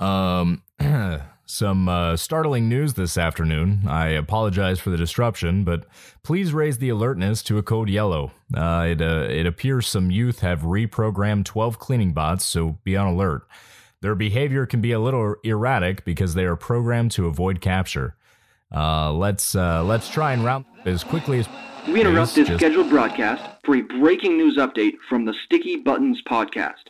Um, some uh, startling news this afternoon. I apologize for the disruption, but please raise the alertness to a code yellow. Uh, it, uh, it appears some youth have reprogrammed 12 cleaning bots, so be on alert. Their behavior can be a little erratic because they are programmed to avoid capture. Uh, let's uh, let's try and round as quickly as We interrupt this Just- scheduled broadcast for a breaking news update from the Sticky Buttons podcast.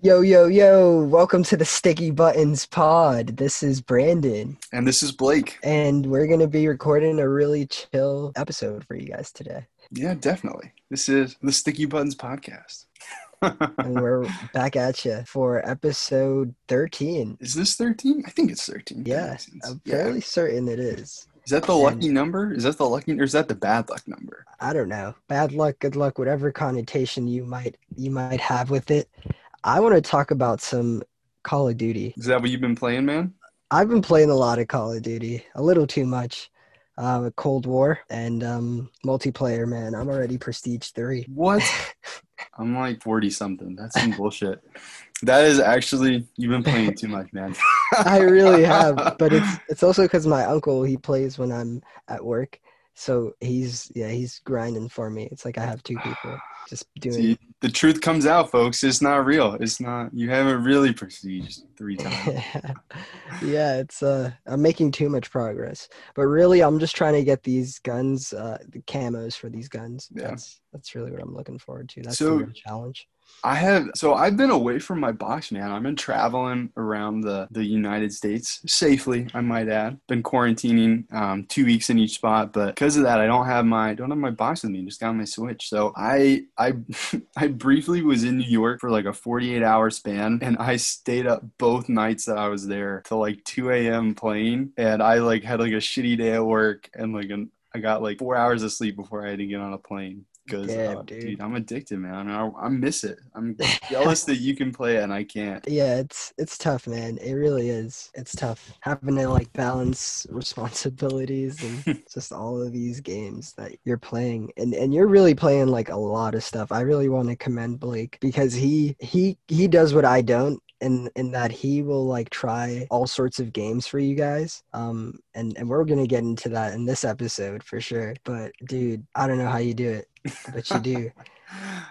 Yo, yo, yo, welcome to the Sticky Buttons pod. This is Brandon, And this is Blake. and we're going to be recording a really chill episode for you guys today. Yeah, definitely. This is the Sticky Buttons podcast. And we're back at you for episode 13. is this 13? I think it's 13. That Yeah. I'm Yeah. fairly certain it is. Is that the lucky number? Is that the lucky or is that the bad luck number? I don't know. Bad luck, good luck, whatever connotation you might you might have with it. I want to talk about some Call of Duty. Is that what you've been playing, man? I've been playing a lot of Call of Duty, a little too much. Uh, Cold War and um, multiplayer, man. I'm already Prestige 3. What? I'm like 40 something. That's some bullshit. That is actually you've been playing too much, man. I really have, but it's it's also because my uncle he plays when I'm at work, so he's yeah he's grinding for me. It's like I have two people just doing. See, the truth comes out, folks. It's not real. It's not. You haven't really prestige three times. yeah, it's uh I'm making too much progress, but really I'm just trying to get these guns, uh, the camos for these guns. Yeah. That's that's really what I'm looking forward to. That's So- the real challenge. I have so I've been away from my box, man. I've been traveling around the the United States safely, I might add. Been quarantining um, two weeks in each spot, but because of that, I don't have my don't have my box with me. Just got my Switch. So I I I briefly was in New York for like a 48 hour span, and I stayed up both nights that I was there till like 2 a.m. playing, and I like had like a shitty day at work, and like an, I got like four hours of sleep before I had to get on a plane. Because, uh, dude. dude. I'm addicted, man. I, I miss it. I'm jealous that you can play it and I can't. Yeah, it's it's tough, man. It really is. It's tough having to like balance responsibilities and just all of these games that you're playing, and and you're really playing like a lot of stuff. I really want to commend Blake because he he he does what I don't. In, in that he will like try all sorts of games for you guys um and and we're gonna get into that in this episode for sure but dude i don't know how you do it but you do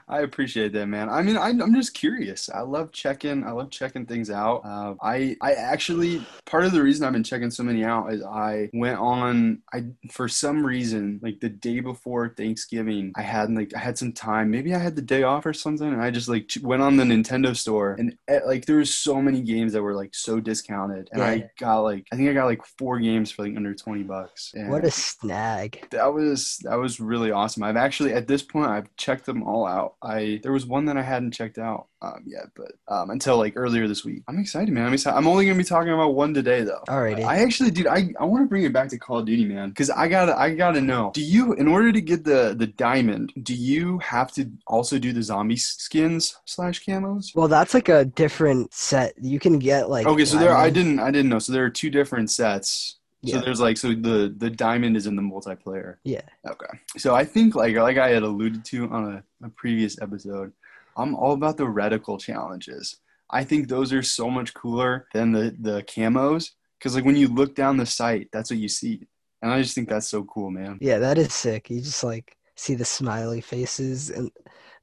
I appreciate that, man. I mean, I, I'm just curious. I love checking. I love checking things out. Uh, I I actually part of the reason I've been checking so many out is I went on. I for some reason like the day before Thanksgiving, I had like I had some time. Maybe I had the day off or something, and I just like went on the Nintendo store and eh, like there was so many games that were like so discounted, and Yeah. I got like I think I got like four games for like under twenty bucks. what a snag that was that was really awesome. I've actually at this point I've checked them all out. I there was one that I hadn't checked out um, yet, but um, until like earlier this week. I'm excited, man. I'm excited. I'm only gonna be talking about one today though. Alrighty. I actually, dude, I, I want to bring it back to Call of Duty, man, because I gotta I gotta know. Do you, in order to get the the diamond, do you have to also do the zombie skins slash camos? Well, that's like a different set. You can get like Okay, so there I didn't I didn't know. So there are two different sets. So Yeah. there's like so the the diamond is in the multiplayer. Yeah. Okay. So I think like like I had alluded to on a, a previous episode, I'm all about the reticle challenges. I think those are so much cooler than the the camos because like when you look down the sight, that's what you see, and I just think that's so cool, man. Yeah, that is sick. You just like see the smiley faces and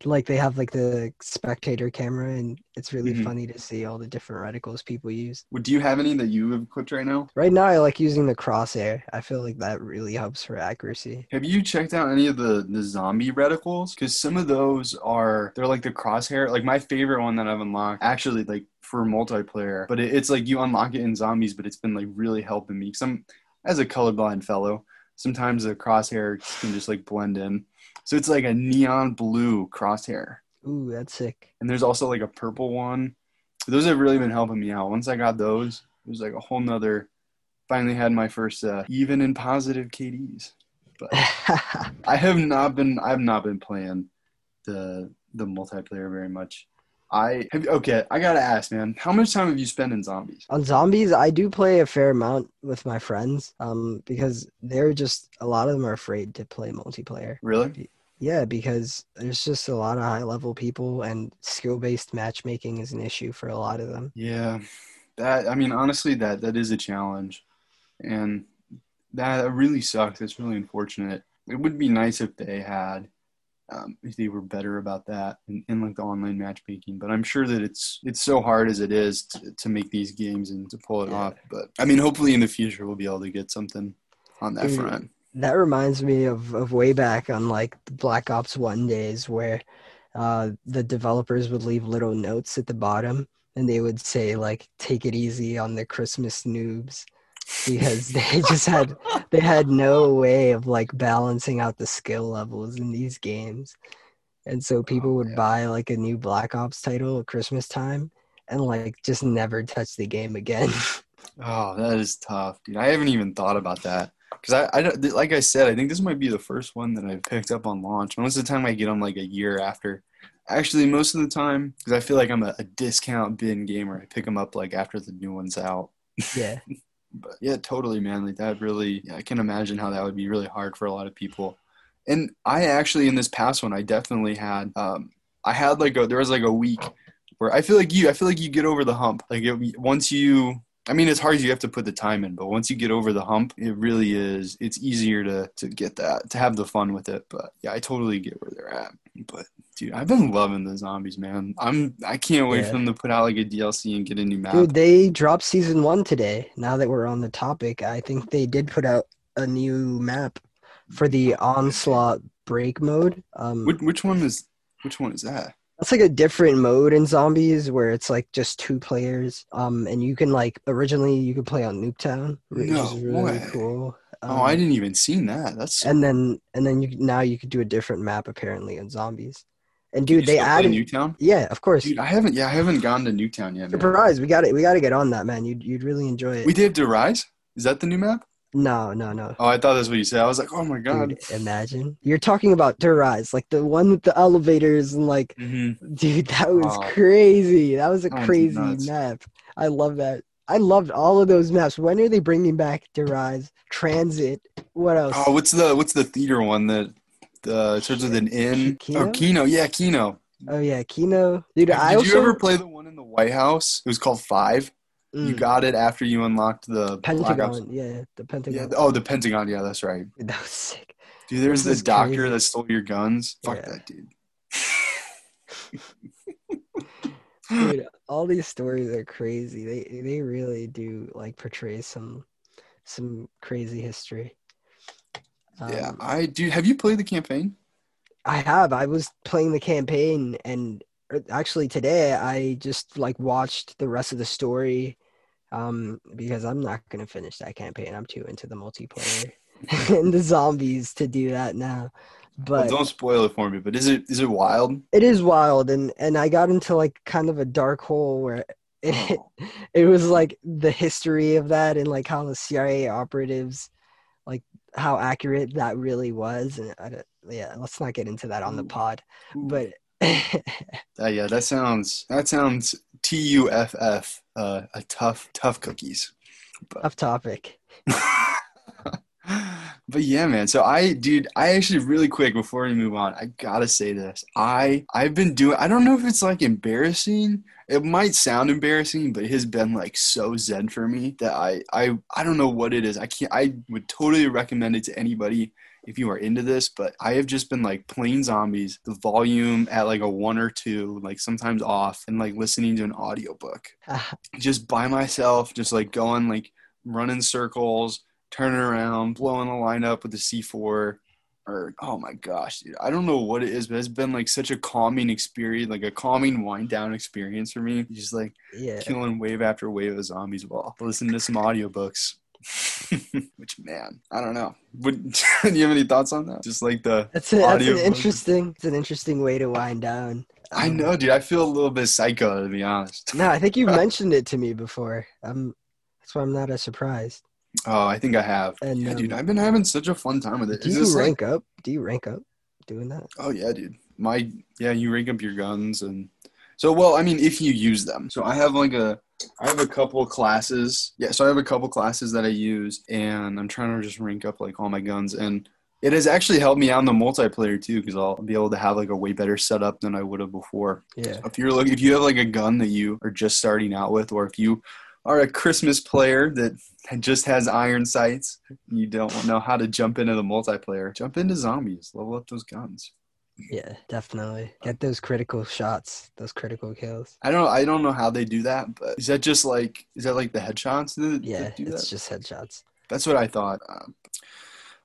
like they have like the spectator camera and it's really Mhm. funny to see all the different reticles people use. Would do you have any that you have equipped right now? Right now I like using the crosshair. I feel like that really helps for accuracy. Have you checked out any of the the zombie reticles? Because some of those are they're like the crosshair. Like my favorite one that I've unlocked, actually, like for multiplayer, but it, it's like you unlock it in zombies, but it's been like really helping me. Some as a colorblind fellow, sometimes the crosshair can just like blend in. So it's like a neon blue crosshair, Ooh, that's sick. and there's also like a purple one. Those have really been helping me out. Once I got those, it was like a whole nother. Finally had my first uh, even and positive KDs. But I have not been I have not been playing the the multiplayer very much. I have okay, I gotta ask, man, how much time have you spent in zombies? On zombies, I do play a fair amount with my friends, um, because they're just a lot of them are afraid to play multiplayer. Really? Yeah, because there's just a lot of high level people, and skill based matchmaking is an issue for a lot of them. Yeah, that I mean, honestly, that that is a challenge, and that, that really sucks. It's really unfortunate. It would be nice if they had, um, if they were better about that in, in like the online matchmaking. But I'm sure that it's it's so hard as it is to, to make these games and to pull it Yeah. off. But I mean, hopefully in the future we'll be able to get something on that Dude, front. That reminds me of, of way back on like the Black Ops 1 days where uh, the developers would leave little notes at the bottom and they would say like take it easy on the Christmas noobs because they just had they had no way of like balancing out the skill levels in these games. And so people oh, would yeah. buy like a new Black Ops title at Christmas time and like just never touch the game again. Oh, that is tough, dude. I haven't even thought about that because I, I like I said, I think this might be the first one that I've picked up on launch. Most of the time, I get them like a year after. Actually, most of the time, because I feel like I'm a, a discount bin gamer, I pick them up like after the new one's out. yeah. But yeah, totally, man. Like that really, yeah, I can imagine how that would be really hard for a lot of people. And I actually, in this past one, I definitely had, um, I had like a, there was like a week where I feel like you, I feel like you get over the hump. Like it, once you, I mean, it's hard. As you have to put the time in, but once you get over the hump, it really is. It's easier to to get that, to have the fun with it. But yeah, I totally get where they're at. But dude, I've been loving the zombies, man. I'm, I can't wait Yeah. for them to put out like a DLC and get a new map. Dude, they dropped season one today. Now that we're on the topic, I think they did put out a new map for the onslaught break mode. Um, Which, which one is, which one is that? That's like a different mode in zombies where it's like just two players. Um, and you can like originally you could play on Nuketown, which No is really way. cool. Um, oh, I didn't even seen that. That's And then and then you now you could do a different map apparently in zombies. And dude, they added Nuketown. yeah, of course. Dude, I haven't. Yeah, I haven't gone to Nuketown yet. Man. Surprise! We got it. We got to get on that, man. You'd you'd really enjoy it. We did to rise. Is that the new map? No, no, no. Oh, I thought that's what you said. I was like, oh my god. Dude, imagine you're talking about Rise, like the one with the elevators and like, Mm-hmm. dude, that was Oh. crazy. That was a That crazy map. I love that. I loved all of those maps. When are they bringing back Rise? Transit? What else? Oh, what's the what's the theater one that the starts with an N? Kino? Oh, Kino. Yeah, Kino. Oh yeah, Kino. Dude, Did I you also ever play the one in the White House? It was called Five. You Mm, got it after you unlocked the Pentagon. Yeah, the Pentagon. Yeah. Oh, the Pentagon. Yeah, that's right. Dude, that was sick. Dude, there's This this doctor crazy. that stole your guns. Fuck Yeah. that dude. Dude, all these stories are crazy. They they really do like portray some some crazy history. yeah, Um, I do. Have you played the campaign? I have. I was playing the campaign, and er, actually today I just like watched the rest of the story, um, because I'm not gonna finish that campaign. I'm too into the multiplayer and the zombies to do that now. Well, But don't spoil it for me. But is it is it wild? it is wild, and and I got into like kind of a dark hole where it it was like the history of that and like how the CIA operatives, like how accurate that really was, and I don't, yeah, let's not get into that on the pod, Ooh. but. Uh, yeah, that sounds that sounds T U F F. Uh, a tough tough cookies. Tough topic. but yeah, man. So I, dude, I actually really quick before we move on, I gotta say this. I I've been doing. I don't know if it's like embarrassing. It might sound embarrassing, but it has been like so zen for me that I I I don't know what it is. I can't. I would totally recommend it to anybody if you are into this. But I have just been like playing zombies, the volume at like a one or two, like sometimes off, and like listening to an audiobook just by myself, just like going like running circles, turning around, blowing the line up with the C4. Or oh my gosh, dude, I don't know what it is, but it's been like such a calming experience, like a calming wind down experience for me. Just like yeah. killing wave after wave of zombies while listening to some audiobooks. Which man, I don't know. Would do you have any thoughts on that? Just like the That's, a, that's an interesting. It's an interesting way to wind down. I Um, know, dude. I feel a little bit psycho to be honest. No, I think you've mentioned it to me before. Um, that's why I'm not as surprised. Oh, I think I have. And, yeah, dude, um, I've been having such a fun time with it. Do Is you this like- rank up? Do you rank up doing that? Oh yeah, dude. My yeah, you rank up your guns and so well, I mean if you use them. So I have like a I have a couple classes. Yeah, so I have a couple classes that I use and I'm trying to just rank up like all my guns and It has actually helped me out in the multiplayer too, because I'll be able to have like a way better setup than I would have before. Yeah. If you're looking, if you have like a gun that you are just starting out with, or if you are a Christmas player that just has iron sights, you don't know how to jump into the multiplayer. Jump into zombies, level up those guns. Yeah, definitely. Get those critical shots, those critical kills. I don't, I don't know how they do that, but is that just like, is that like the headshots that, Yeah, that it's that? just headshots. That's what I thought. Um,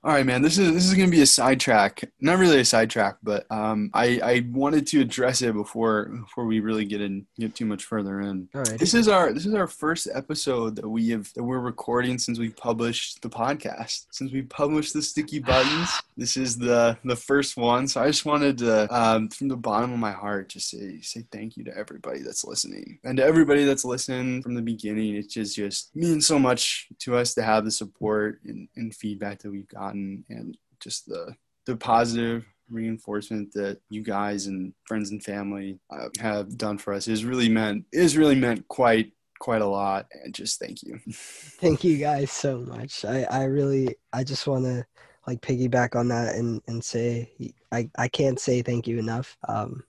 all right, man. This is this is gonna be a sidetrack. Not really a sidetrack, but um, I I wanted to address it before before we really get in get too much further in. All right. This is our this is our first episode that we have that we're recording since we published the podcast. Since we published the sticky buttons, this is the the first one. So I just wanted to, um, from the bottom of my heart, just say say thank you to everybody that's listening and to everybody that's listened from the beginning. It just just means so much to us to have the support and, and feedback that we've gotten, and just the the positive reinforcement that you guys and friends and family uh, have done for us is really meant is really meant quite quite a lot and just thank you Thank you guys so much. I, I really I just want to like piggyback on that and and say I I can't say thank you enough. Um,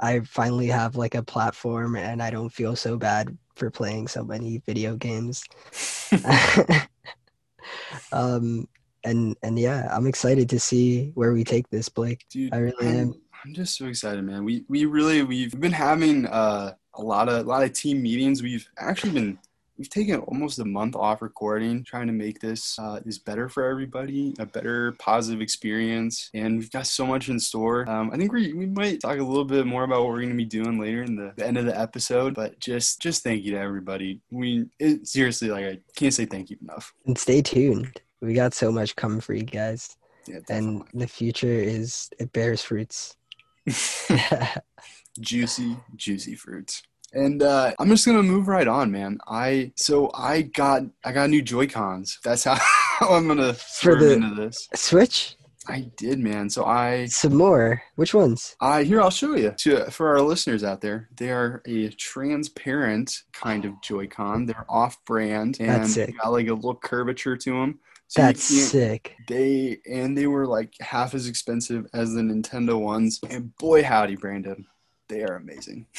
I finally have like a platform and I don't feel so bad for playing so many video games. um, and and yeah, I'm excited to see where we take this, Blake. dude I really I'm, am. I'm just so excited man we we really we've been having uh, a lot of a lot of team meetings we've actually been we've taken almost a month off recording trying to make this uh, is better for everybody a better positive experience and we've got so much in store um, i think we, we might talk a little bit more about what we're going to be doing later in the, the end of the episode but just just thank you to everybody we it, seriously like i can't say thank you enough And stay tuned. We got so much coming for you guys, yeah and the future is it bears fruits. juicy, juicy fruits. And uh, I'm just gonna move right on, man. I so I got I got new Joy Cons. That's how, I'm gonna the- into this. Switch I did, man. So I some more. Which ones? I here I'll show you to for our listeners out there. They are a transparent kind of Joy-Con. They're off-brand and That's sick. got like a little curvature to them. So That's sick. They and they were like half as expensive as the Nintendo ones. And boy, howdy, Brandon, they are amazing.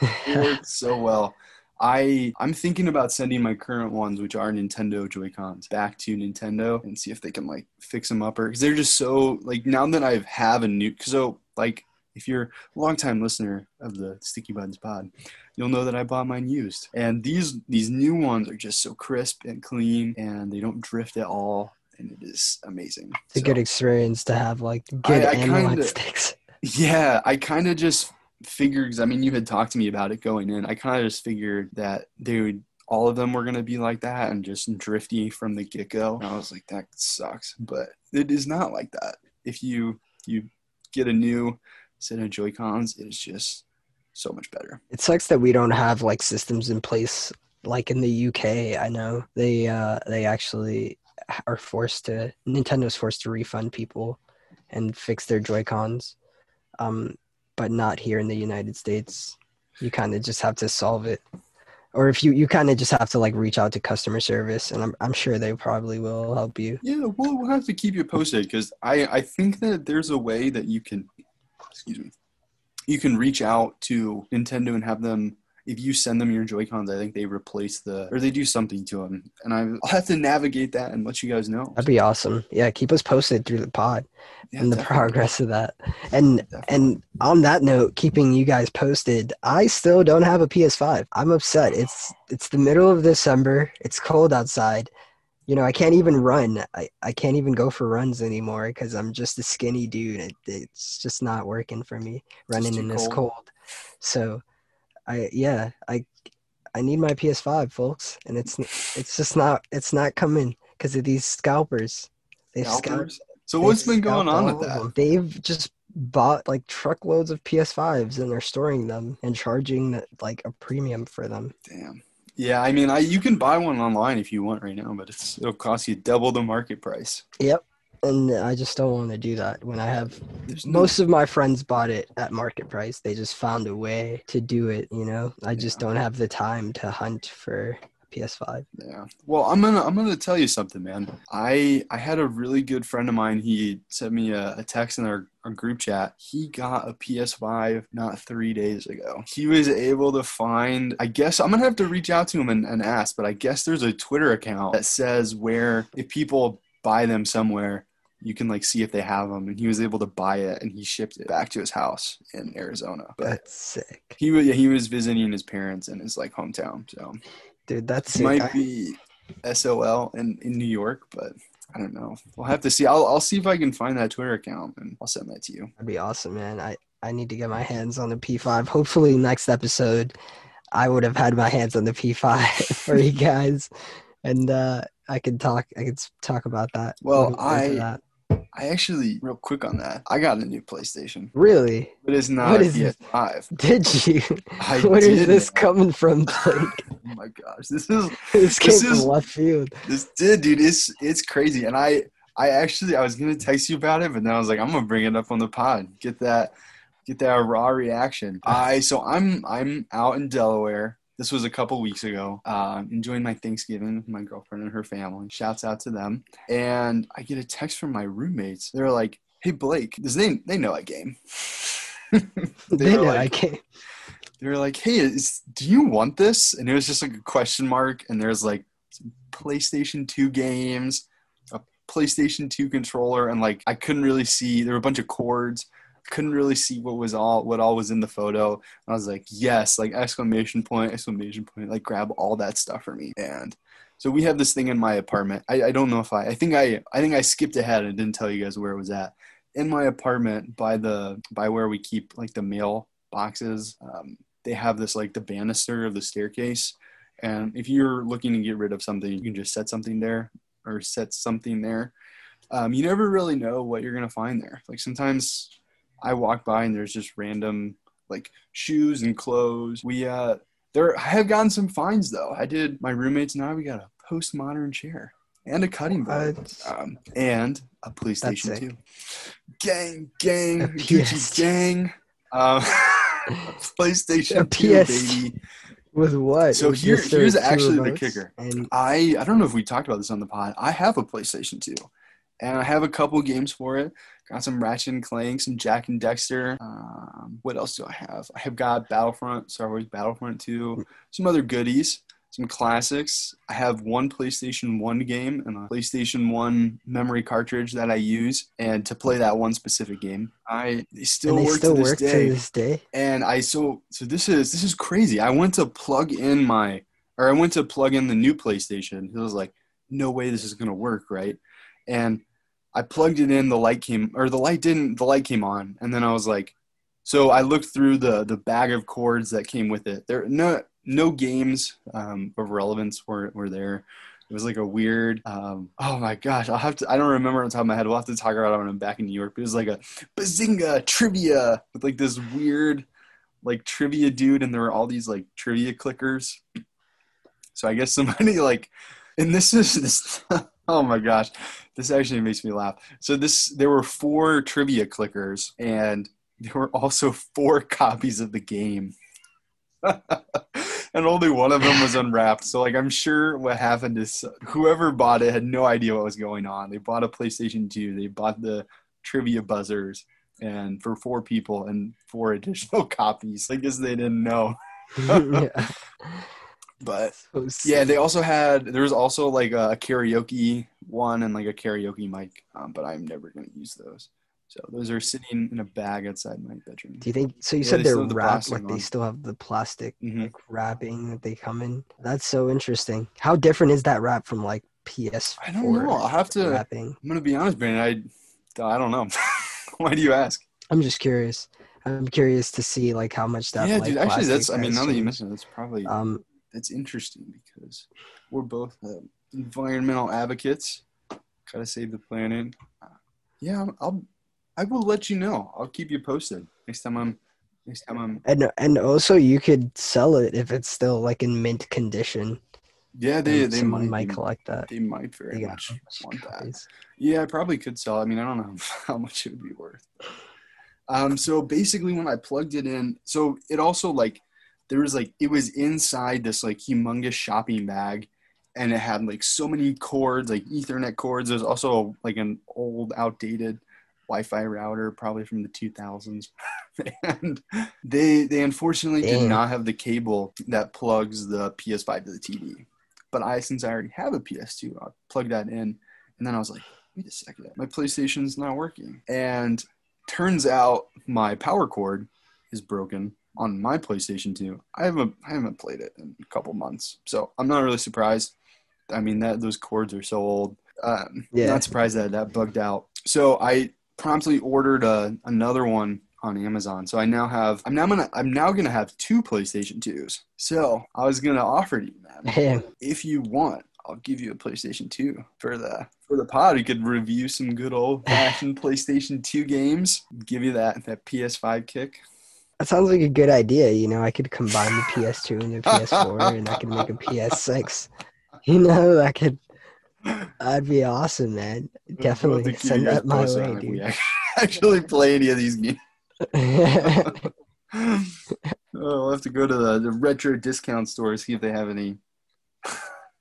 They work so well. I I'm thinking about sending my current ones, which are Nintendo Joy Cons, back to Nintendo and see if they can like fix them up or because they're just so like now that I have a new so like if you're a longtime listener of the Sticky Buttons Pod, you'll know that I bought mine used. And these these new ones are just so crisp and clean and they don't drift at all. And it is amazing. It's a good experience to have like good I analog kinda- sticks. yeah, I kind of just figured because I mean you had talked to me about it going in. I kind of just figured that they would all of them were gonna be like that and just drifty from the get go. I was like, that sucks, but it is not like that. If you you get a new set of Joy Cons, it's just so much better. It sucks that we don't have like systems in place like in the UK. I know they uh they actually are forced to Nintendo's forced to refund people and fix their Joy Cons, um, but not here in the United States. You kind of just have to solve it, or if you you kind of just have to like reach out to customer service, and I'm I'm sure they probably will help you. Yeah, we'll, we'll have to keep you posted because I, I think that there's a way that you can, excuse me, you can reach out to Nintendo and have them, if you send them your Joy-Cons, I think they replace the, or they do something to them. And I, I'll have to navigate that and let you guys know. That'd be awesome. Yeah, keep us posted through the pod Yeah, and the definitely, progress of that. And definitely. And on that note, keeping you guys posted, I still don't have a PS5. I'm upset. It's it's the middle of December. It's cold outside. You know, I can't even run. I, I can't even go for runs anymore because I'm just a skinny dude. It, it's just not working for me running in this cold. cold. So, I yeah, I I need my PS5, folks, and it's it's just not it's not coming because of these scalpers. They've scalped Scalpers? So what's been going on with that? They've just bought like truckloads of PS5s and they're storing them and charging the, like a premium for them. Damn. Yeah, I mean, I you can buy one online if you want right now, but it's, it'll cost you double the market price. Yep. And I just don't want to do that when I have There's no- most of my friends bought it at market price. They just found a way to do it, you know. I just Yeah. don't have the time to hunt for PS5. Yeah. Well, I'm gonna I'm gonna tell you something, man. I I had a really good friend of mine. He sent me a, a text in our, our group chat. He got a PS5 not three days ago. He was able to find. I guess I'm gonna have to reach out to him and, and ask. But I guess there's a Twitter account that says where if people buy them somewhere. You can like see if they have them, and he was able to buy it, and he shipped it back to his house in Arizona. But That's sick, he was yeah, he was visiting his parents in his like hometown, so dude. That's might I- be SOL in, in New York, but I don't know. We'll have to see. I'll, I'll see if I can find that Twitter account and I'll send that to you. That'd be awesome, man. I, I need to get my hands on the P5. Hopefully, next episode, I would have had my hands on the P5 for you guys, and uh, I could talk. I could talk about that. Well, I- that. I actually, real quick on that, I got a new PlayStation, really but it's not What a is? PS5. did you? I Where is did, this man. coming from? Blake? Oh my gosh, this is this came This from is- left field. this did, dude. It's it's crazy, and I I actually I was gonna text you about it, but then I was like, I'm gonna bring it up on the pod. Get that get that raw reaction. I so I'm I'm out in Delaware. This was a couple weeks ago. Uh, enjoying my Thanksgiving with my girlfriend and her family. Shouts out to them. And I get a text from my roommates. They're like, "Hey Blake, this they they know I game." They were know like- I can't. they were like, "Hey, is, do you want this?" And it was just like a question mark, and there's like PlayStation 2 games, a PlayStation 2 controller, and like I couldn't really see. There were a bunch of cords. Couldn't really see what was all what all was in the photo. And I was like, "Yes!" Like exclamation point, exclamation point! Like grab all that stuff for me. And so we have this thing in my apartment. I, I don't know if I. I think I. I think I skipped ahead and didn't tell you guys where it was at. In my apartment, by the by where we keep like the mail boxes. Um, they have this like the banister of the staircase, and if you're looking to get rid of something, you can just set something there or set something there. Um, you never really know what you're gonna find there. Like sometimes I walk by and there's just random like shoes and clothes. We uh there I have gotten some finds though. I did my roommates and I we got a postmodern chair and a cutting board. Um, and a PlayStation sick. 2. Gang, gang, A Gucci PS2. gang. Um, PlayStation A 2, PS2. baby. With what? So here- here's actually the kicker. And I I don't know if we talked about this on the pod. I have a PlayStation 2, and I have a couple games for it. Got some Ratchet and Clank, some Jak and Daxter. Um, what else do I have? I have got Battlefront, Star Wars Battlefront 2, some other goodies, some classics. I have one PlayStation 1 game and a PlayStation 1 memory cartridge that I use, and to play that one specific game. I they still work still to this work day to this day. and I so so this is this is crazy. I went to plug in my or I went to plug in the new PlayStation. It was like, no way this is gonna work, right? And I plugged it in, the light came or the light didn't the light came on, and then I was like, so I looked through the the bag of cords that came with it. There no no games um, of relevance were were there. It was like a weird. Um, oh my gosh, I'll have to. I don't remember on top of my head. We'll have to talk about it when I'm back in New York. It was like a bazinga trivia with like this weird like trivia dude and there were all these like trivia clickers so i guess somebody like and this is this oh my gosh this actually makes me laugh so this there were four trivia clickers and there were also four copies of the game and only one of them was unwrapped so like i'm sure what happened is whoever bought it had no idea what was going on they bought a playstation 2 they bought the trivia buzzers and for four people and four additional copies. I guess they didn't know. yeah. But So yeah, they also had there was also like a karaoke one and like a karaoke mic, um, but I'm never gonna use those. So those are sitting in a bag outside my bedroom. Do you think so? You Yeah, said they they're still have the wrapped, like they still have the plastic Mhm. like wrapping that they come in. That's so interesting. How different is that wrap from like PS4? I don't know. I'll have to. wrapping. I'm gonna be honest, Brandon. I I don't know. Why do you ask? I'm just curious. I'm curious to see like how much that. yeah, like, dude. Actually, that's. I mean, now that you changed. mention it, that's probably Um, that's interesting because we're both uh, environmental advocates. Gotta save the planet. Uh, yeah, I'll. I will let you know. I'll keep you posted next time I'm. Next time I'm. and and also you could sell it if it's still like in mint condition. Yeah, they and they someone might. might collect that. they might very They much want that. Yeah, I probably could sell. I mean, I don't know how much it would be worth. Um, so basically, when I plugged it in, so it also like there was like it was inside this like humongous shopping bag and it had like so many cords like ethernet cords. There's also like an old outdated wi-fi router probably from the 2000s and they they unfortunately did not have the cable that plugs the ps5 to the tv but i since i already have a ps2 i plugged that in and then i was like wait a second my playstation's not working. And turns out my power cord is broken on my PlayStation 2. I haven't I haven't played it in a couple months, so I'm not really surprised. I mean that those cords are so old. Um, Yeah. Not surprised that that bugged out. So I promptly ordered a, another one on Amazon. So I now have I'm now gonna I'm now gonna have two PlayStation 2s. So I was gonna offer to you, man, if you want, I'll give you a PlayStation 2 for the for the pod. You could review some good old fashioned PlayStation 2 games. Give you that that PS5 kick. That sounds like a good idea. You know, I could combine the PS2 and the PS4, and I could make a PS6. You know, I could. That'd be awesome, man. Definitely send that my way, if we actually play any of these games. oh, we'll have to go to the, the retro discount store see if they have any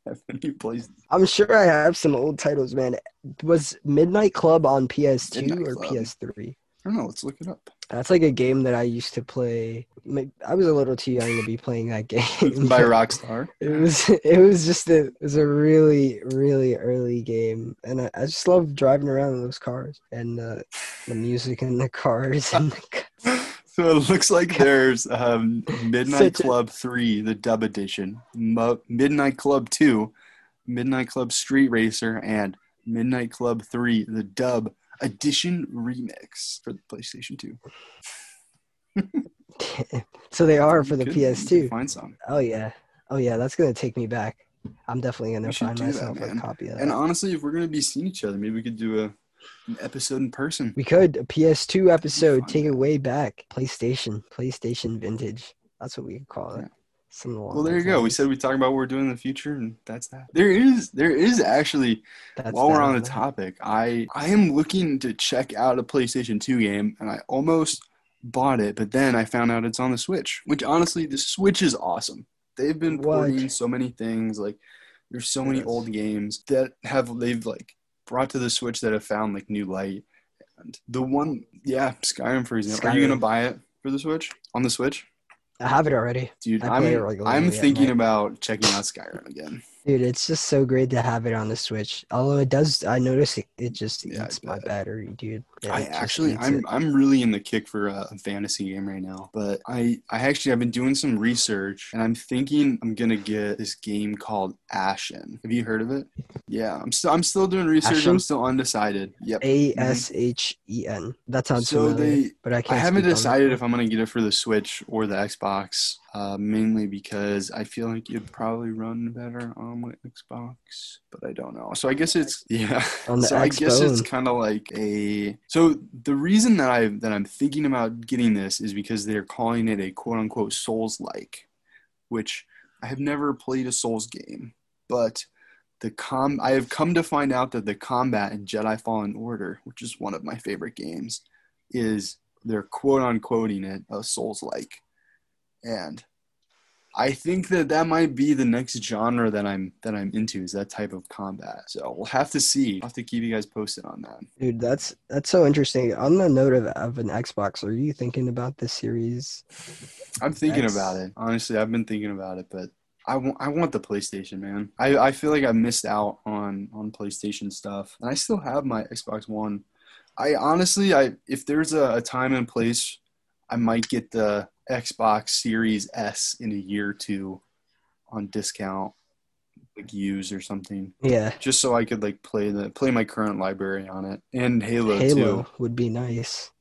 have any place. I'm sure I have some old titles, man. Was Midnight Club on PS2 Midnight or Club. PS3? I don't know. Let's look it up. That's like a game that I used to play. I was a little too young to be playing that game. By Rockstar. It was it was just a it was a really really early game, and I, I just love driving around in those cars and uh, the music in the cars and the, So it looks like there's um, Midnight Such a- Club 3, the dub edition, Mo- Midnight Club 2, Midnight Club Street Racer, and Midnight Club 3, the dub edition remix for the PlayStation 2. so they are for the Could- PS2. Find some. Oh yeah, oh yeah, that's gonna take me back. I'm definitely gonna find do that, myself a copy of that. And honestly, if we're gonna be seeing each other, maybe we could do a an episode in person. we could a PS2 episode, take it way back. PlayStation, PlayStation vintage. That's what we could call it. Yeah. Something Well, there you go. We said we talk about what we're doing in the future, and that's that. There is, there is actually That's While we're on the that. topic, I I am looking to check out a PlayStation 2 game, and I almost bought it, but then I found out it's on the Switch. Which honestly, the Switch is awesome. They've been What? so many things. Like there's so many Yes. old games that have they've like brought to the Switch that have found like new light. And the one, yeah, Skyrim for example. Are you gonna buy it for the Switch on the Switch, I have it already. dude? I I'm regularly I'm thinking night. about checking out Skyrim again. Dude, it's just so great to have it on the Switch. Although it does, I notice it, it just Yeah, eats my battery, dude. Yeah, I actually, I'm it. I'm really in the kick for a, a fantasy game right now. But I I actually I've been doing some research and I'm thinking I'm gonna get this game called Ashen. Have you heard of it? Yeah, I'm still I'm still doing research. Ashen? I'm still undecided. Yep. A S H E N. That sounds So familiar, they- but I can't. I haven't speak on it. decided if I'm gonna get it for the Switch or the Xbox. Uh, mainly because I feel like it'd probably run better on my Xbox, but I don't know. So I guess it's yeah. On the so I guess it's kind of like a. So the reason that I that I'm thinking about getting this is because they're calling it a quote unquote Souls like, which I have never played a Souls game, but the com I have come to find out that the combat in Jedi Fallen Order, which is one of my favorite games, is they're quote unquoting it a Souls like, and I think that that might be the next genre that I'm that I'm into is that type of combat. So we'll have to see. I'll have to keep you guys posted on that. Dude, that's that's so interesting. On the note of, of an Xbox, are you thinking about this series? I'm thinking That's- about it. Honestly, I've been thinking about it, but I want I want the PlayStation, man. I, I feel like I missed out on on PlayStation stuff, and I still have my Xbox One. I honestly, I if there's a, a time and place, I might get the Xbox Series S in a year or two on discount, like used or something, Yeah, just so I could like play the play my current library on it and Halo, Halo too. would be nice.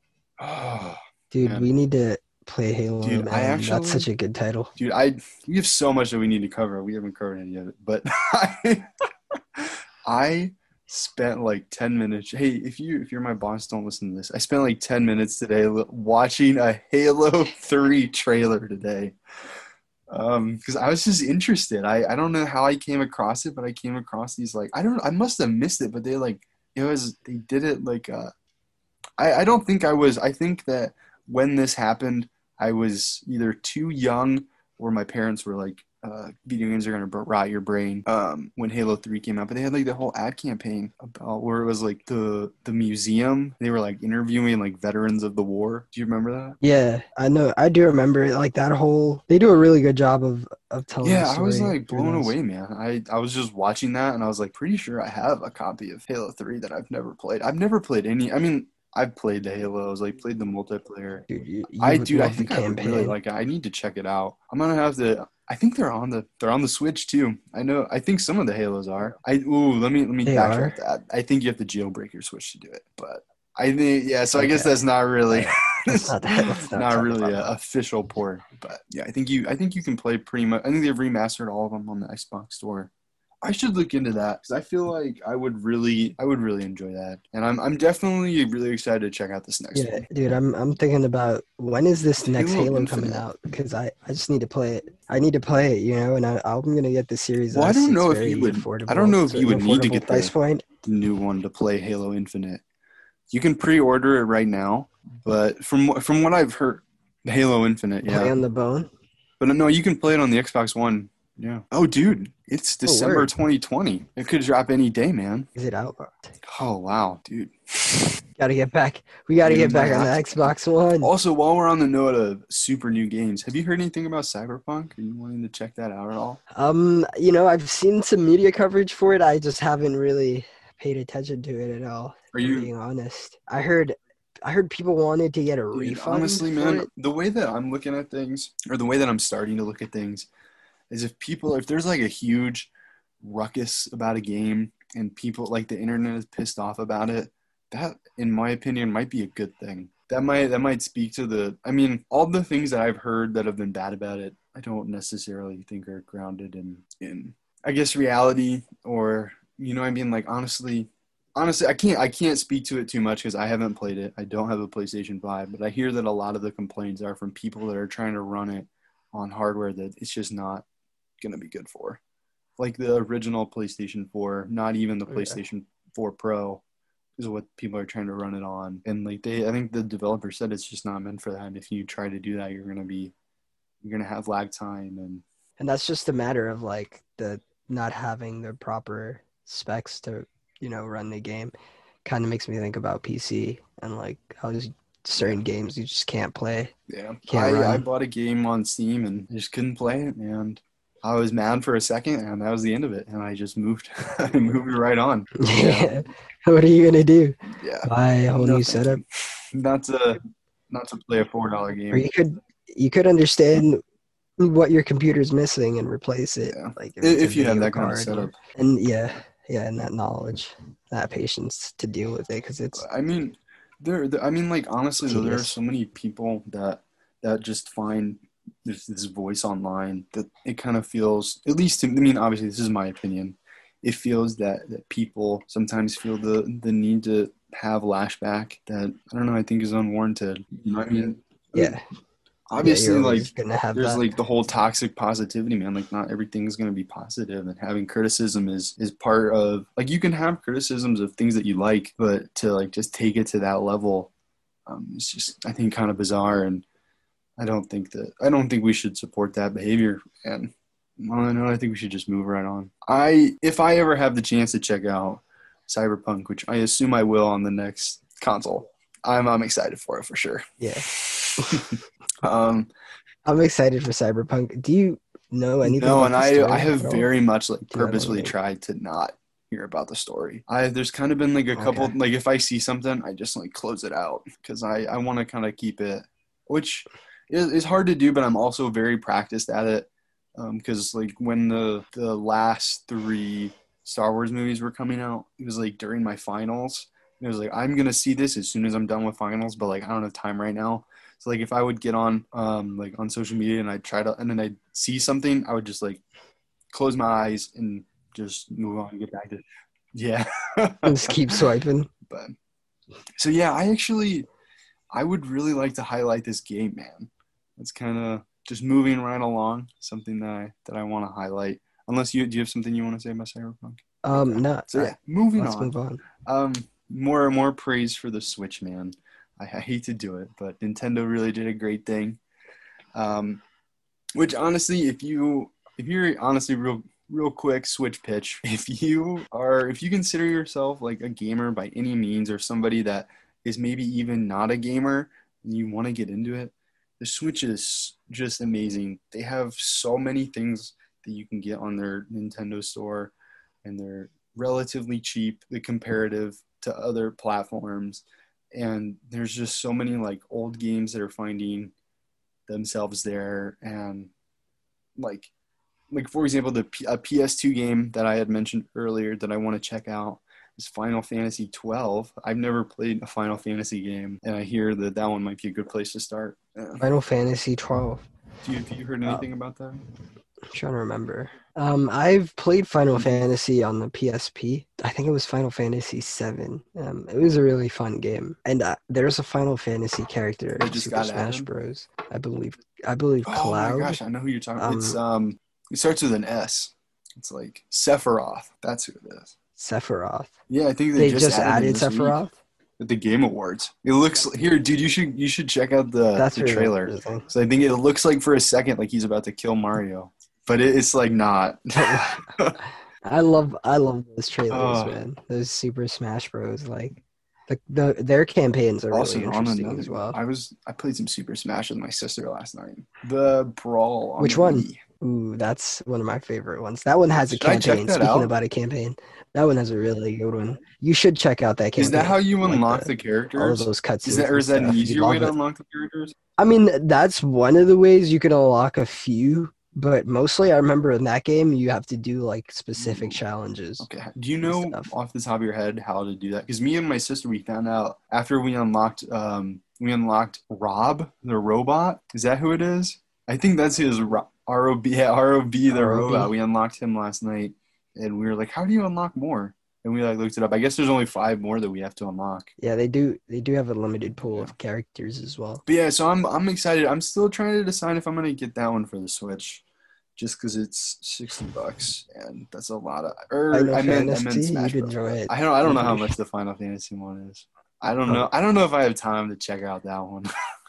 Oh, Dude, Man. we need to play Halo. Dude, I actually- that's such a good title. dude i we have so much that we need to cover we haven't covered any of it but i i spent like 10 minutes hey if you if you're my boss don't listen to this. I spent like 10 minutes today watching a halo 3 trailer today. Um because i was just interested. I i don't know how i came across it but i came across these like i don't i must have missed it but they like it was they did it like uh i i don't think i was i think that when this happened I was either too young or my parents were like, uh, video games are gonna rot your brain. Um, when Halo Three came out, but they had like the whole ad campaign about where it was like the the museum. They were like interviewing like veterans of the war. Do you remember that? Yeah, I know. I do remember it. Like that whole. They do a really good job of of telling. Yeah, I was like blown away, man. I I was just watching that and I was like pretty sure I have a copy of Halo 3 that I've never played. I've never played any. I mean, I've played the Halos, like played the multiplayer. Dude, you, you I do. I think I would really like. it. I need to check it out. I'm gonna have to. I think they're on the they're on the Switch too. I know. I think some of the Halos are. I ooh. Let me let me They backtrack that. I think you have to jailbreak your Switch to do it. But I think yeah. So I guess that's not really. Not, let's not, not really an official port, but yeah, I think you I think you can play pretty much. I think they've remastered all of them on the Xbox Store. I should look into that because I feel like I would really I would really enjoy that, and I'm I'm definitely really excited to check out this next Yeah, one. dude, I'm I'm thinking about when is this next Halo coming out? Because I I just need to play it. I need to play it, you know, and I, I'm gonna get the series. Well, I don't know if you would- affordable. I don't know if you would need to get price the- point. The new one to play Halo Infinite. You can pre-order it right now, but from what- from what I've heard, Halo Infinite, Play yeah. on the bone. But no, you can play it on the Xbox One. Yeah. Oh, dude, it's Oh, December word. 2020. It could drop any day, man. Is it out? Oh wow, dude. Gotta get back. We gotta You get back on the Xbox One. Also, while we're on the note of super new games, have you heard anything about Cyberpunk? Are you wanting to check that out at all? Um, you know, I've seen some media coverage for it. I just haven't really paid attention to it at all. Are you being honest? I heard, I heard people wanted to get a Dude, refund. honestly, man? it. The way that I'm looking at things, or the way that I'm starting to look at things, is if people, if there's like a huge ruckus about a game and people like the internet is pissed off about it, that, in my opinion, might be a good thing. That might that might speak to the. I mean, all the things that I've heard that have been bad about it, I don't necessarily think are grounded in in I guess reality or you know I mean like honestly honestly I can't I can't speak to it too much because I haven't played it. I don't have a PlayStation 5, but I hear that a lot of the complaints are from people that are trying to run it on hardware that it's just not gonna be good for. Like the original PlayStation 4, not even the oh, Yeah. PlayStation 4 Pro is what people are trying to run it on. And like they I think the developer said it's just not meant for that. And if you try to do that you're gonna be you're gonna have lag time and and that's just a matter of like the not having the proper specs to you know run the game kind of makes me think about pc and like how there's certain games you just can't play Yeah, Can't I, I bought a game on Steam and just couldn't play it, and I was mad for a second, and that was the end of it. And I just moved, I moved right on. yeah what are you gonna do Yeah, buy a whole No, new setup not to not to play a four dollar game. or you could you could understand what your computer's missing and replace it Yeah. like if, if you have that kind of setup. and yeah yeah and that knowledge that patience to deal with it because it's I mean, there. there- I mean, like honestly, though, there are so many people that that just find this this voice online that it kind of feels. At least, to, I mean, obviously, this is my opinion. It feels that that people sometimes feel the the need to have lashback that I don't know. I think is unwarranted. You know what I mean? yeah Obviously, yeah, like gonna have there's that. like the whole toxic positivity man like not everything's going to be positive and having criticism is is part of like you can have criticisms of things that you like but to like just take it to that level um it's just i think kind of bizarre and i don't think that i don't think we should support that behavior and well, no, I think we should just move right on. I, if I ever have the chance to check out Cyberpunk, which I assume I will on the next console, I'm, I'm excited for it for sure. yeah um, I'm excited for Cyberpunk. Do you know anything? no, about and I I have very much like Do you have purposefully tried to not hear about the story. I there's kind of been like a couple Okay. like if I see something, I just like close it out because I I want to kind of keep it, which is hard to do, but I'm also very practiced at it because like when the the last three Star Wars movies were coming out, it was like during my finals. It was like I'm gonna see this as soon as I'm done with finals, but like I don't have time right now. So like if I would get on um like on social media and I'd try to and then I'd see something, I would just like close my eyes and just move on and get back to yeah. Just keep swiping. but so yeah, I actually I would really like to highlight this game, man. It's kind of just moving right along. Something that I that I want to highlight. Unless you do you have something you want to say about Cyberpunk? Um, no. So yeah, moving let's on. move on. Um, more more praise for the Switch, man. I, I hate to do it, but Nintendo really did a great thing. Um, Which honestly, if you if you're honestly real real quick switch pitch, if you are if you consider yourself like a gamer by any means or somebody that is maybe even not a gamer and you want to get into it, the Switch is just amazing. They have so many things that you can get on their Nintendo store and they're relatively cheap, the comparative to other platforms. And there's just so many like old games that are finding themselves there and like like for example the P- a PS2 game that I had mentioned earlier that I want to check out is Final Fantasy 12. I've never played a Final Fantasy game and I hear that that one might be a good place to start. Uh, Final Fantasy 12. do you, have you heard anything about that? I'm trying to remember. Um, I've played Final Fantasy on the PSP. I think it was Final Fantasy 7. Um, it was a really fun game. And uh, there's a Final Fantasy character in just Super got Smash added? Bros. I believe. I believe Oh Cloud. Oh my gosh, I know who you're talking about. Um, it's um it starts with an S. It's like Sephiroth. That's who it is. Sephiroth. Yeah, I think They, they, just, added, him this week Sephiroth. At the Game Awards. It looks here, dude. You should you should check out the, That's the trailer. So I think it looks like for a second like he's about to kill Mario, but it, it's like not. I love I love those trailers, Oh. man. Those Super Smash Bros. Like the, the their campaigns are also really on interesting as well. I was I played some Super Smash with my sister last night. The Brawl. On Which the one? Wii. Ooh, that's one of my favorite ones. That one has a Should check campaign. Speaking out? about a campaign, that one has a really good one. You should check out that campaign. Is that how you Like unlock the- the, all of those cutscenes? Is that or is that an easier way to it. unlock the characters? I mean, that's one of the ways you can unlock a few, but mostly I remember in that game you have to do like specific challenges. Okay. Do you know off the top of your head how to do that? Because me and my sister, we found out after we unlocked, um, we unlocked Rob the robot. Is that who it is? I think that's his Ro- ROB. Yeah, ROB the ROB. robot. We unlocked him last night, and we were like, "How do you unlock more?" And we like looked it up. I guess there's only five more that we have to unlock. Yeah, they do. They do have a limited pool of characters as well. But yeah, so I'm I'm excited. I'm still trying to decide if I'm gonna get that one for the Switch, just because it's sixty bucks, and that's a lot of. Or Final I meant I Fantasy, meant Smash Bros. enjoy it. I don't I don't know how much the Final Fantasy one is. I don't know. I don't know if I have time to check out that one.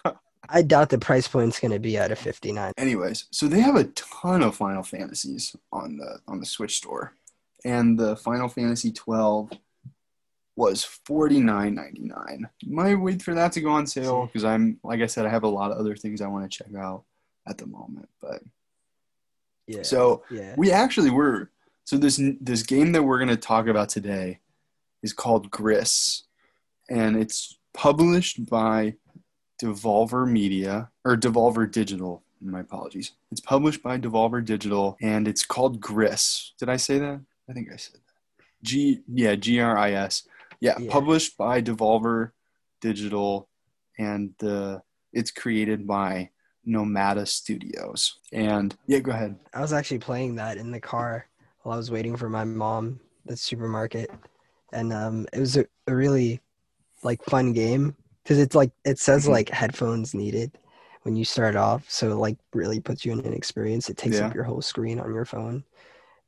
I doubt the price point's going to be at a 59. Anyways, so they have a ton of Final Fantasies on the on the Switch store, and the Final Fantasy twelve was forty nine ninety nine. Might wait for that to go on sale hmm. because I'm like I said, I have a lot of other things I want to check out at the moment. But Yeah. so yeah. we actually were so this this game that we're going to talk about today is called Gris, and it's published by Devolver Media or Devolver Digital. My apologies. It's published by Devolver Digital, and it's called Gris. Did I say that? I think I said that. G yeah G R I S. Yeah, Yeah. published by Devolver Digital, and the it's created by Nomada Studios. And yeah, go ahead. I was actually playing that in the car while I was waiting for my mom at the supermarket, and um, it was a, a really like fun game because it's like it says Mhm. like headphones needed when you start off, so it, like really puts you in an experience. It takes Yeah. up your whole screen on your phone,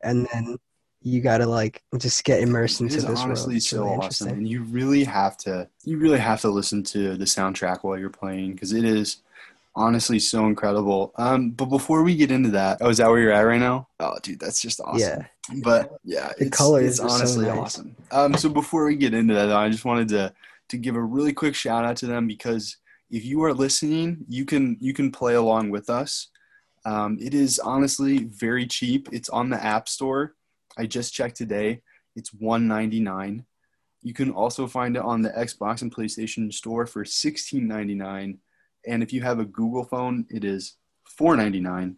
and then you gotta like just get immersed into is this world. honestly It's so really awesome, and you really have to you really have to listen to the soundtrack while you're playing because it is honestly so incredible. Um, but before we get into that, oh, is that where you're at right now? Oh, dude, that's just awesome. Yeah. But yeah, The it's, colors it's are so honestly nice. awesome. Um, so before we get into that, though, I just wanted to to give a really quick shout out to them because if you are listening, you can you can play along with us. Um, it is honestly very cheap. It's on the App Store. I just checked today. It's one ninety nine. You can also find it on the Xbox and PlayStation Store for sixteen ninety nine. And if you have a Google phone, it is four ninety nine.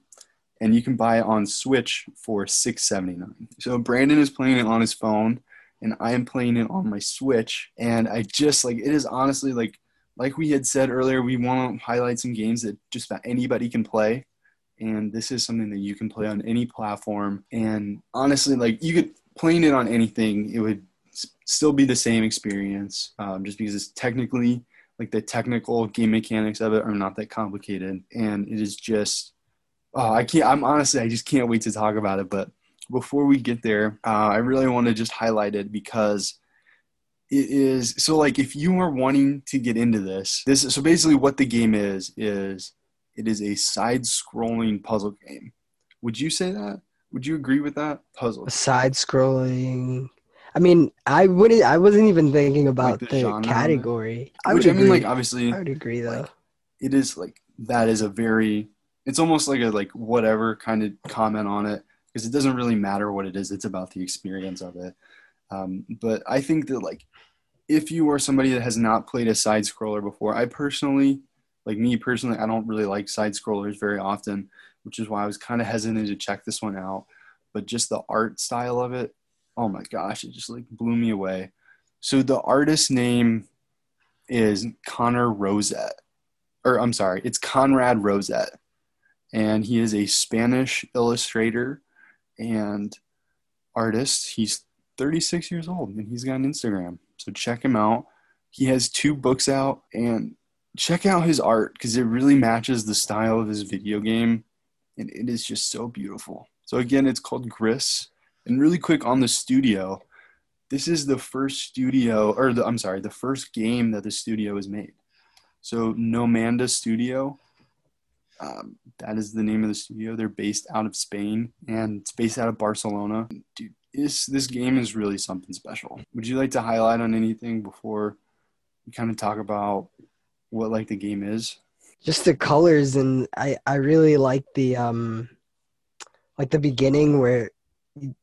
And you can buy it on Switch for six seventy nine. So Brandon is playing it on his phone, and I am playing it on my Switch. And I just like it is honestly like like we had said earlier, we want to highlight some games that just about anybody can play. And this is something that you can play on any platform. And honestly, like you could playing it on anything, it would still be the same experience. Um, just because it's technically like the technical game mechanics of it are not that complicated, and it is just oh, I can't. I'm honestly, I just can't wait to talk about it. But before we get there, uh, I really want to just highlight it because it is so like if you are wanting to get into this this so basically what the game is is It is a side-scrolling puzzle game. Would you say that? Would you agree with that? Puzzle. Side scrolling. I mean, I wouldn't. I wasn't even thinking about the the, it? category. I Which would I mean, like agree. obviously, I would agree though. like, it is like that is a very. It's almost like a like whatever kind of comment on it because it doesn't really matter what it is. It's about the experience of it. Um, but I think that like if you are somebody that has not played a side scroller before, I personally, like me personally, I don't really like side scrollers very often, which is why I was kind of hesitant to check this one out. But just the art style of it, oh my gosh, it just like blew me away. So the artist name is Connor Roset, or I'm sorry, it's Conrad Roset, and he is a Spanish illustrator and artist. He's 36 years old and he's got an Instagram. So check him out. He has two books out and check out his art because it really matches the style of his video game and it is just so beautiful. So again, it's called Gris. And really quick on the studio, this is the first studio or the I'm sorry, the first game that the studio has made. So Nomada Studio, um, that is the name of the studio. They're based out of Spain and it's based out of Barcelona. Dude, this this game is really something special. Would you like to highlight on anything before we kind of talk about what like the game is? just the colors and I I really like the um like the beginning where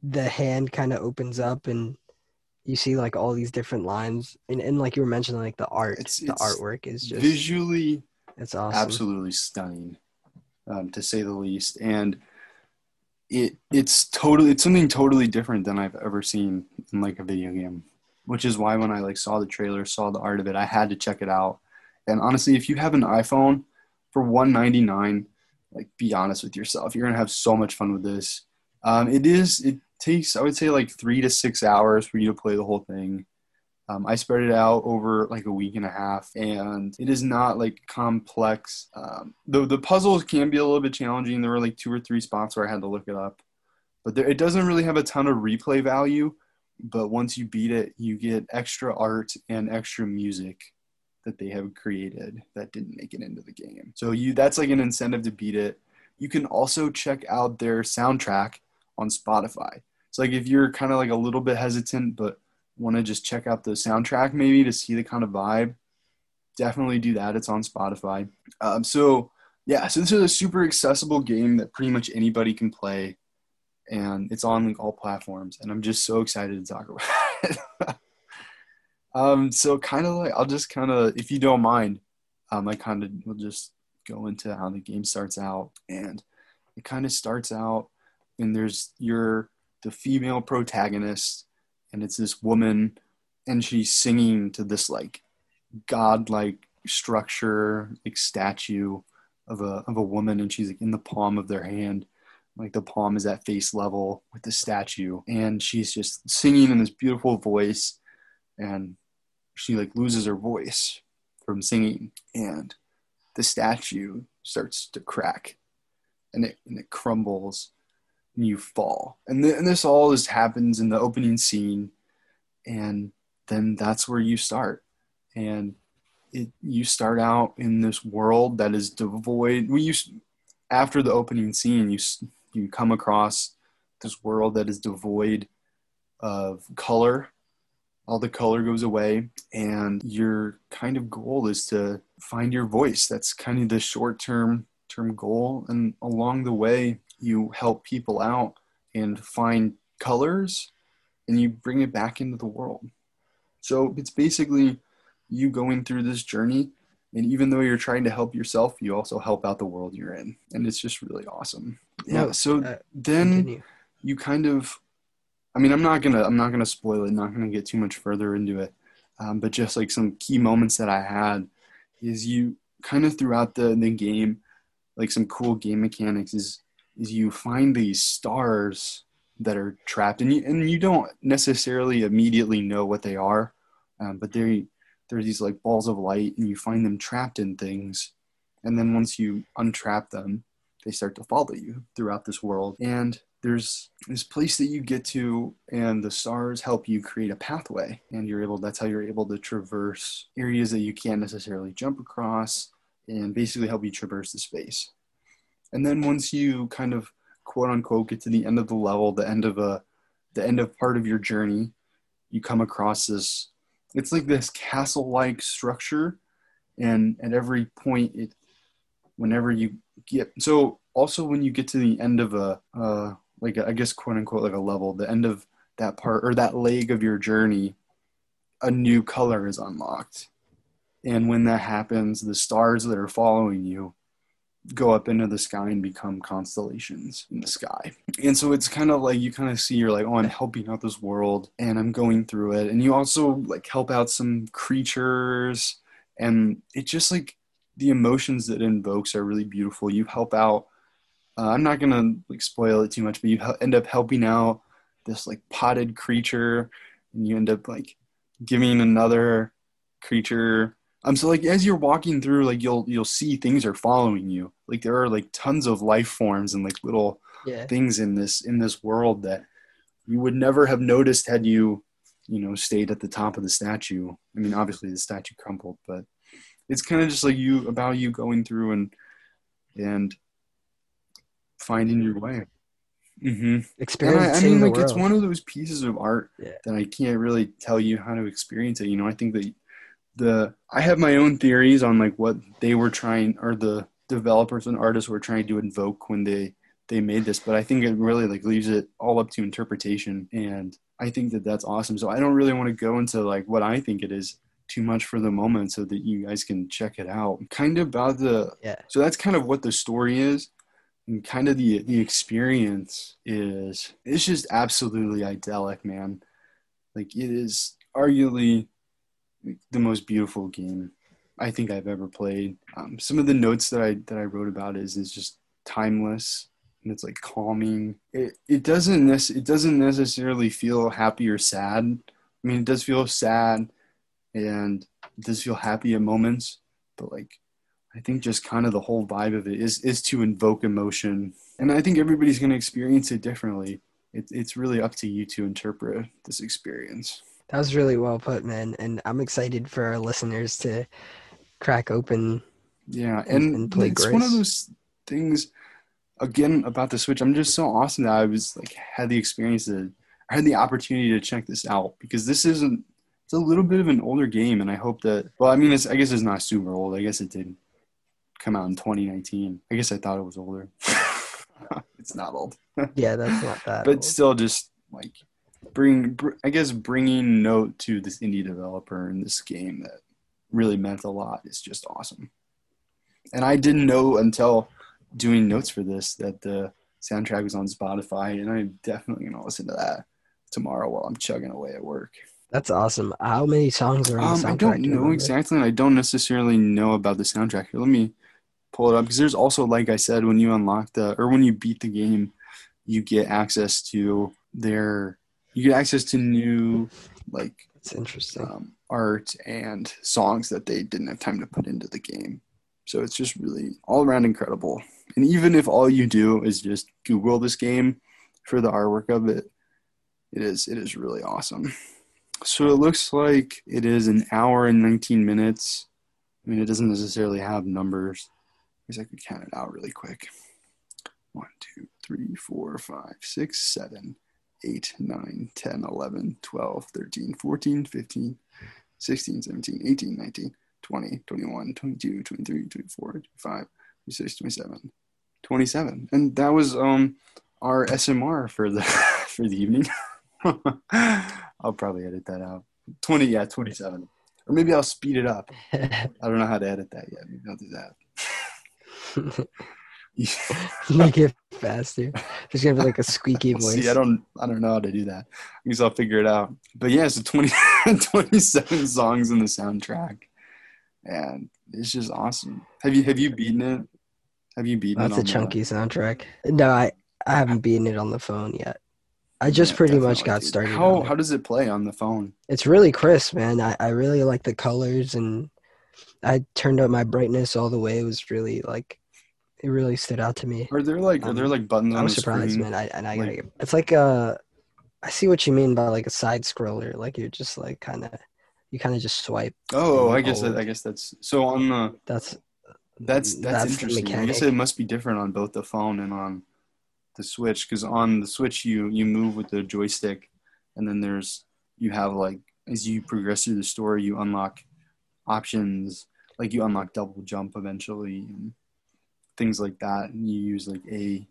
the hand kind of opens up and you see like all these different lines and, and like you were mentioning like the art It's- the it's artwork is just Visually it's awesome absolutely stunning, um, to say the least. And it it's totally it's something totally different than I've ever seen in like a video game. Which is why when I like saw the trailer, saw the art of it, I had to check it out. And honestly, if you have an iPhone for 199, like be honest with yourself, you're gonna have so much fun with this. Um, it is it takes I would say like three to six hours for you to play the whole thing. Um, I spread it out over like a week and a half, and it is not like complex. Um, the the puzzles can be a little bit challenging. There were like two or three spots where I had to look it up, but there, it doesn't really have a ton of replay value. But once you beat it, you get extra art and extra music that they have created that didn't make it into the game. So you that's like an incentive to beat it. You can also check out their soundtrack on Spotify. It's like if you're kind of like a little bit hesitant but want to just check out the soundtrack maybe to see the kind of vibe, definitely do that. It's on Spotify. Um, so yeah, so this is a super accessible game that pretty much anybody can play, and it's on like all platforms. And I'm just so excited to talk about it. um, so kind of like I'll just kind of, if you don't mind, um, I kind of will just go into how the game starts out, and it kind of starts out, and there's your the female protagonist and it's this woman and she's singing to this like godlike structure like statue of a of a woman and she's like in the palm of their hand. Like the palm is at face level with the statue and she's just singing in this beautiful voice and she like loses her voice from singing and the statue starts to crack and it and it crumbles and you fall. And, th- and this all just happens in the opening scene, and then that's where you start. And it you start out in this world that is devoid. We used after the opening scene, you you come across this world that is devoid of color. All the color goes away, and your kind of goal is to find your voice. That's kind of the short term term goal, and along the way, you help people out and find colors and you bring it back into the world. So it's basically you going through this journey. And even though you're trying to help yourself, you also help out the world you're in. And it's just really awesome. Yeah. So uh, then Continue. you kind of i mean i'm not gonna i'm not gonna spoil it not gonna get too much further into it um, but just like some key moments that i had is you kind of throughout the, the game like some cool game mechanics is is you find these stars that are trapped and you and you don't necessarily immediately know what they are um, but they they're these like balls of light and you find them trapped in things and then once you untrap them they start to follow you throughout this world and there's this place that you get to and the stars help you create a pathway and you're able that's how you're able to traverse areas that you can't necessarily jump across and basically help you traverse the space. And then once you kind of quote unquote get to the end of the level, the end of a the end of part of your journey, you come across this it's like this castle like structure and at every point it whenever you get so also when you get to the end of a uh like a, I guess quote unquote like a level, the end of that part or that leg of your journey, a new color is unlocked. And when that happens, the stars that are following you go up into the sky and become constellations in the sky. And so it's kind of like you kind of see you're like, oh, I'm helping out this world and I'm going through it. And you also like help out some creatures and it just like the emotions that invokes are really beautiful. You help out uh, I'm not gonna like spoil it too much, but you end up helping out this like potted creature, and you end up like giving another creature. Um, so like as you're walking through, like you'll you'll see things are following you. Like there are like tons of life forms and like little Yeah. things in this in this world that you would never have noticed had you you know stayed at the top of the statue i mean obviously the statue crumpled but it's kind of just like you about you going through and and finding your way Mm-hmm. and I, I mean like it's one of those pieces of art Yeah. that i can't really tell you how to experience it you know i think that the i have my own theories on like what they were trying or the developers and artists were trying to invoke when they they made this but i think it really like leaves it all up to interpretation and i think that that's awesome. So i don't really want to go into like what i think it is too much for the moment so that you guys can check it out. Kind of about the Yeah. so that's kind of what the story is and kind of the the experience is it's just absolutely idyllic man. Like it is arguably the most beautiful game i think i've ever played um, some of the notes that i that i wrote about is is just timeless and it's like calming it, it doesn't nec- it doesn't necessarily feel happy or sad i mean it does feel sad and it does feel happy at moments but like I think just kind of the whole vibe of it is is to invoke emotion, and I think everybody's going to experience it differently. It, it's really up to you to interpret this experience. That was really well put, man. And I'm excited for our listeners to crack open. Yeah, And- and, play it's one of those things. Again, about the Switch, I'm just so awesome that I was like had the experience that I had the opportunity to check this out because this isn't. It's a little bit of an older game, and I hope that. Well, I mean, it's, I guess it's not super old. I guess it did come out in 2019. I guess I thought it was older. it's not old. Yeah, that's not that. but old. still just like bring br- i guess bringing note to this indie developer in this game that really meant a lot is just awesome and i didn't know until doing notes for this that the soundtrack was on spotify and i'm definitely going to listen to that tomorrow while i'm chugging away at work That's awesome. How many songs are on the um, soundtrack? i don't know exactly and i don't necessarily know about the soundtrack here let me pull it up because there's also like i said when you unlock the or when you beat the game you get access to their you get access to new like That's interesting. um, art and songs that they didn't have time to put into the game. So it's just really all around incredible. And even if all you do is just google this game for the artwork of it it is it is really awesome. So it looks like it is an hour and 19 minutes. I mean it doesn't necessarily have numbers. Because i could count it out really quick. One, two, three, four, five, six, seven, eight, nine, 10, 11, 12, 13, 14, 15, 16, 17, 18, 19, 20, 21, 22, 23, 24, 25, 26, 27, 27. And that was um our SMR for the for the evening. I'll probably edit that out. 20, yeah, 27. Or maybe I'll speed it up. I don't know how to edit that yet. Maybe I'll do that. Make it faster. There's gonna be like a squeaky voice. See, I don't, I don't know how to do that. I guess I'll figure it out. But yeah, so 20, 27 songs in the soundtrack, and it's just awesome. Have you, have you beaten it? Have you beaten it? That's it? a on the- chunky soundtrack. No, I I haven't beaten it on the phone yet. I just Yeah, pretty much got started. How, how does it play on the phone? It's really crisp, man. I, I really like the colors and I turned up my brightness all the way. It was really like it really stood out to me. Are there like, are there Um, like buttons I on was the surprised, screen? man. I and I like- it's like a I see what you mean by like a side scroller. Like you're just like kinda you kinda just swipe. Oh, I guess that. I guess that's so on the That's That's that's, the interesting. I guess it must be different on both the phone and on the Switch because on the Switch you you move with the joystick, and then there's you have like as you progress through the story you unlock options like you unlock double jump eventually and things like that, and you use like A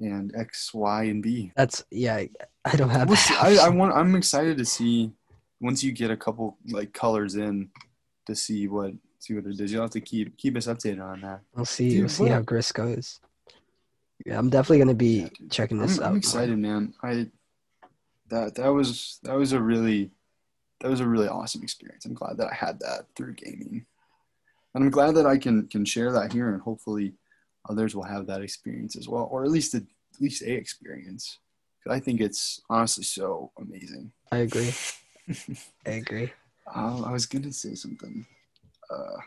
and X, Y, and B. That's yeah. I- I don't have. We'll that see. I, I want. I'm excited to see once you get a couple like colors in to see what see what it is. You'll have to keep keep us updated on that. We'll see. Dude, we'll see how Gris goes. Yeah, I'm definitely gonna be Yeah, checking this I'm, out. I'm excited, man. I that that was that was a really that was a really awesome experience. I'm glad that I had that through gaming, and I'm glad that I can can share that here, and hopefully others will have that experience as well, or at least a, at least a experience. I think it's honestly so amazing. I agree. I agree. Um, I was gonna say something. Uh,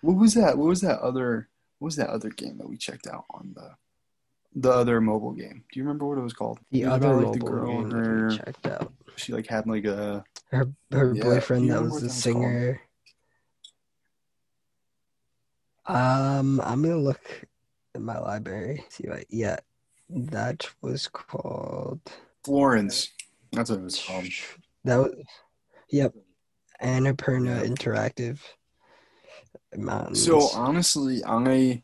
what was that? What was that other? What was that other game that we checked out on the the other mobile game? Do you remember what it was called? The other about, like, the mobile girl, game that we checked out. She like had like a Her her Yeah, boyfriend that was the that was called? singer. Um, I'm gonna look in my library. See what? Yeah, that was called. Florence. That's what it was called. That was. Yep, Annapurna Interactive. Mountains. So honestly, I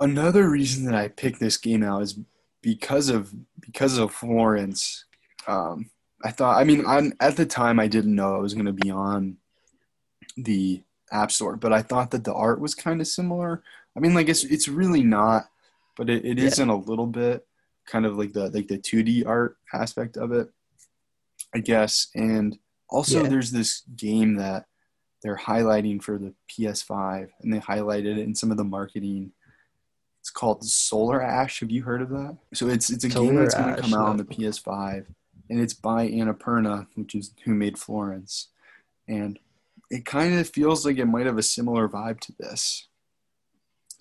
another reason that I picked this game out is because of because of Florence. Um, I thought. I mean, I'm, at the time, I didn't know I was going to be on the App Store, but I thought that the art was kind of similar. I mean, like it's it's really not, but it, it Yeah. is in a little bit, kind of like the like the 2D art aspect of it, I guess. And also, Yeah. there's this game that they're highlighting for the PS5, and they highlighted it in some of the marketing. It's called Solar Ash. Have you heard of that? So it's it's a game that's going to come out on the PS5, and it's by Annapurna, which is who made Florence, and it kind of feels like it might have a similar vibe to this.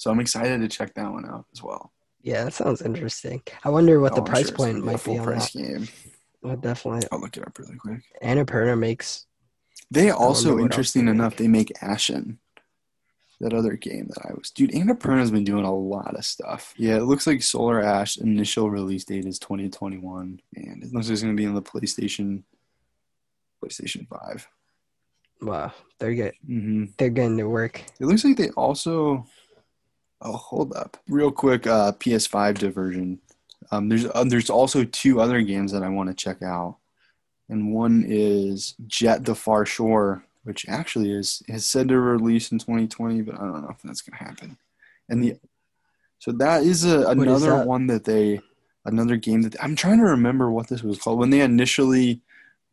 So I'm excited to check that one out as well. yeah, that sounds interesting. I wonder what Oh, the I'm price sure point might be on full-price that. game. Well, definitely. I'll look it up really quick. Annapurna makes. They also, interesting they enough, make. they make Ashen. That other game that I was, dude. Annapurna's been doing a lot of stuff. Yeah, it looks like Solar Ash initial release date is 2021, and it looks like it's gonna be on the PlayStation, PlayStation Five. Wow, they're get hmm they're getting to work. It looks like they also. Oh, hold up, real quick. Uh, PS5 diversion. Um, there's uh, there's also two other games that I want to check out, and one is Jett: The Far Shore, which actually is is said to release in 2020, but I don't know if that's gonna happen. And the so that is a, is another that? one that they another game that I'm trying to remember what this was called when they initially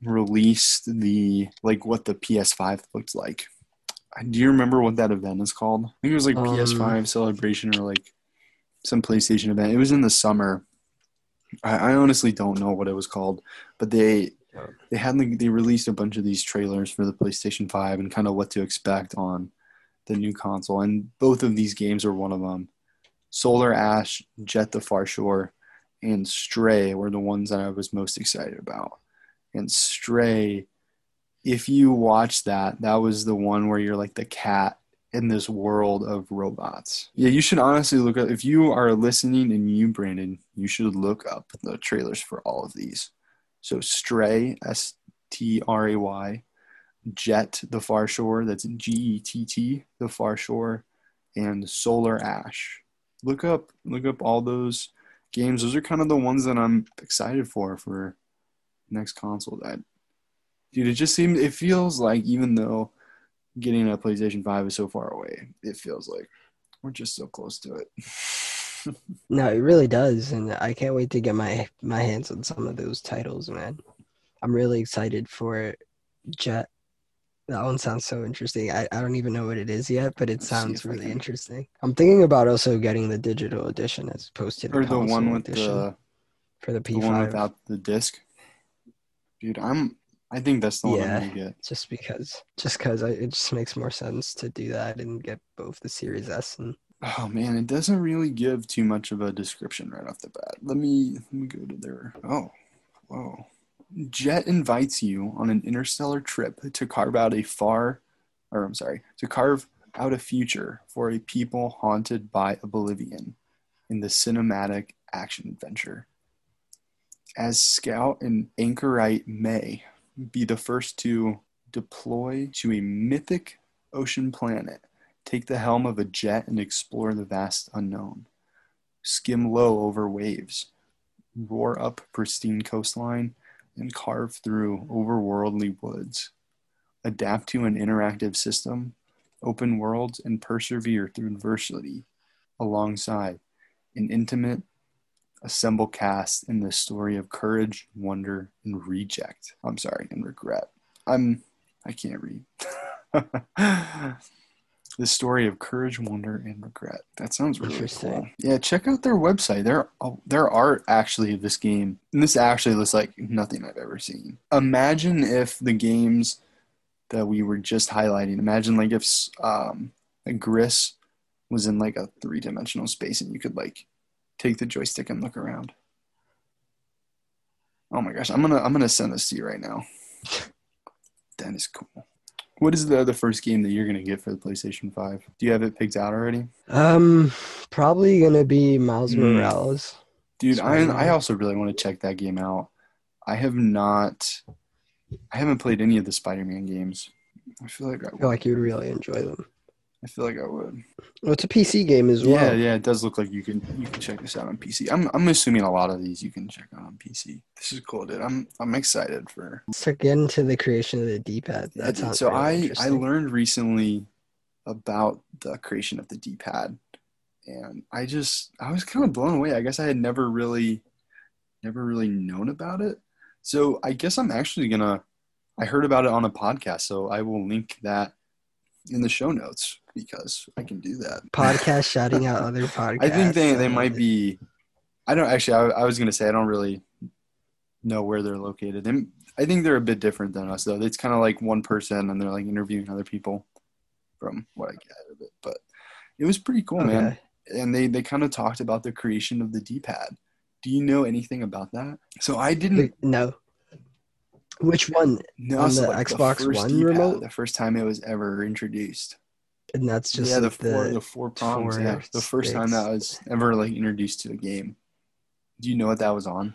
released the like what the PS5 looked like. Do you remember what that event is called? I think it was like Um, PS5 celebration or like some PlayStation event. It was in the summer. I, I honestly don't know what it was called, but they they had like they released a bunch of these trailers for the PlayStation 5 and kind of what to expect on the new console. And both of these games are one of them. Solar Ash, Jett the Far Shore, and Stray were the ones that I was most excited about. And Stray, if you watch that, that was the one where you're like the cat in this world of robots. Yeah, you should honestly look up if you are listening and you, Brandon, you should look up the trailers for all of these. So Stray, S T R A Y, Jett, The Far Shore, that's G E T T, The Far Shore, and Solar Ash. Look up look up all those games. Those are kind of the ones that I'm excited for for next console. That dude, it just seems it feels like even though getting a PlayStation 5 is so far away, it feels like we're just so close to it. No, it really does, and I can't wait to get my my hands on some of those titles, man. I'm really excited for Jett. That one sounds so interesting. I, I don't even know what it is yet, but it sounds really interesting. I'm thinking about also getting the digital edition as opposed to the or the one with edition the for the the one P5. without the disc. Dude, I'm I think that's the one Yeah. I'm gonna get. just because, just because it just makes more sense to do that and get both the Series S and Oh man, it doesn't really give too much of a description right off the bat. Let me let me go to their oh whoa. Jett invites you on an interstellar trip to carve out a far or I'm sorry, to carve out a future for a people haunted by oblivion in the cinematic action adventure. As Scout and Anchorite May be the first to deploy to a mythic ocean planet, take the helm of a jet and explore the vast unknown. Skim low over waves, roar up pristine coastline, and carve through overworldly woods. Adapt to an interactive system, open worlds, and persevere through adversity alongside an intimate assemble cast in the story of courage, wonder, and reject. I'm sorry, and regret. I'm I can't read. the story of courage, wonder, and regret. That sounds really Interesting. cool. Yeah, check out their website. Their their art actually of this game. And this actually looks like nothing I've ever seen. Imagine if the games that we were just highlighting. Imagine like if um, a Gris was in like a three dimensional space and you could like take the joystick and look around. Oh my gosh, I'm gonna I'm gonna send this to you right now. That is cool. What is the the first game that you're gonna get for the PlayStation Five? Do you have it picked out already? Um, probably gonna be Miles Hmm. Morales. Dude, I I also really want to check that game out. I have not I haven't played any of the Spider-Man games. I feel like I I feel like you'd really enjoy them. I feel like I would. Well, it's a PC game as well. Yeah, yeah, it does look like you can you can check this out on PC. I'm I'm assuming a lot of these you can check out on PC. This is cool, dude. I'm I'm excited for To get into the creation of the D-pad. Yeah, That dude. so really I I learned recently about the creation of the D-pad, and I just I was kind of blown away. I guess I had never really never really known about it. So I guess I'm actually gonna. I heard about it on a podcast, so I will link that in the show notes because I can do that. podcast shouting out other podcasts. I think they, they might be. I don't actually. I, I was gonna say I don't really know where they're located. And I think they're a bit different than us, though. It's kind of like one person, and they're like interviewing other people, from what I get out of it. But it was pretty cool, man. And they they kind of talked about the creation of the D-pad. Do you know anything about that? So I didn't. No. Which one? know on so the like Xbox first One D-pad, remote? the first time it was ever introduced. And that's just yeah, the four the, four prongs. four yeah, the first time that was ever like introduced to the game. Do you know what that was on?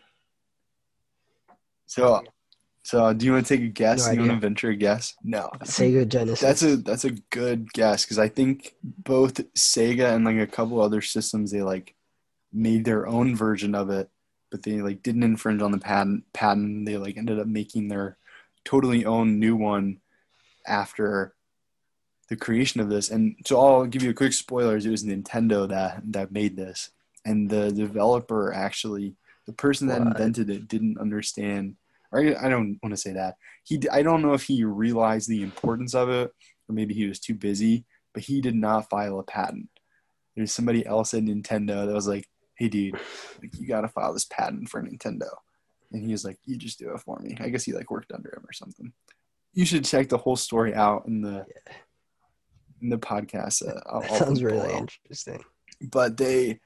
So, so do you want to take a guess? No do you want to venture a guess? No, Sega Genesis. that's a that's a good guess because I think both Sega and like a couple other systems they like made their own version of it, but they like didn't infringe on the patent. Patent they like ended up making their totally own new one after the creation of this. And so I'll give you a quick spoilers. It was Nintendo that that made this, and the developer actually, the person that What? invented it, didn't understand. Or I I don't want to say that he. I don't know if he realized the importance of it, or maybe he was too busy. But he did not file a patent. There's somebody else at Nintendo that was like, "Hey, dude, like, you got to file this patent for Nintendo." And he was like, "You just do it for me." I guess he like worked under him or something. You should check the whole story out in the in the podcast. Uh, I'll, sounds really below. interesting. But they,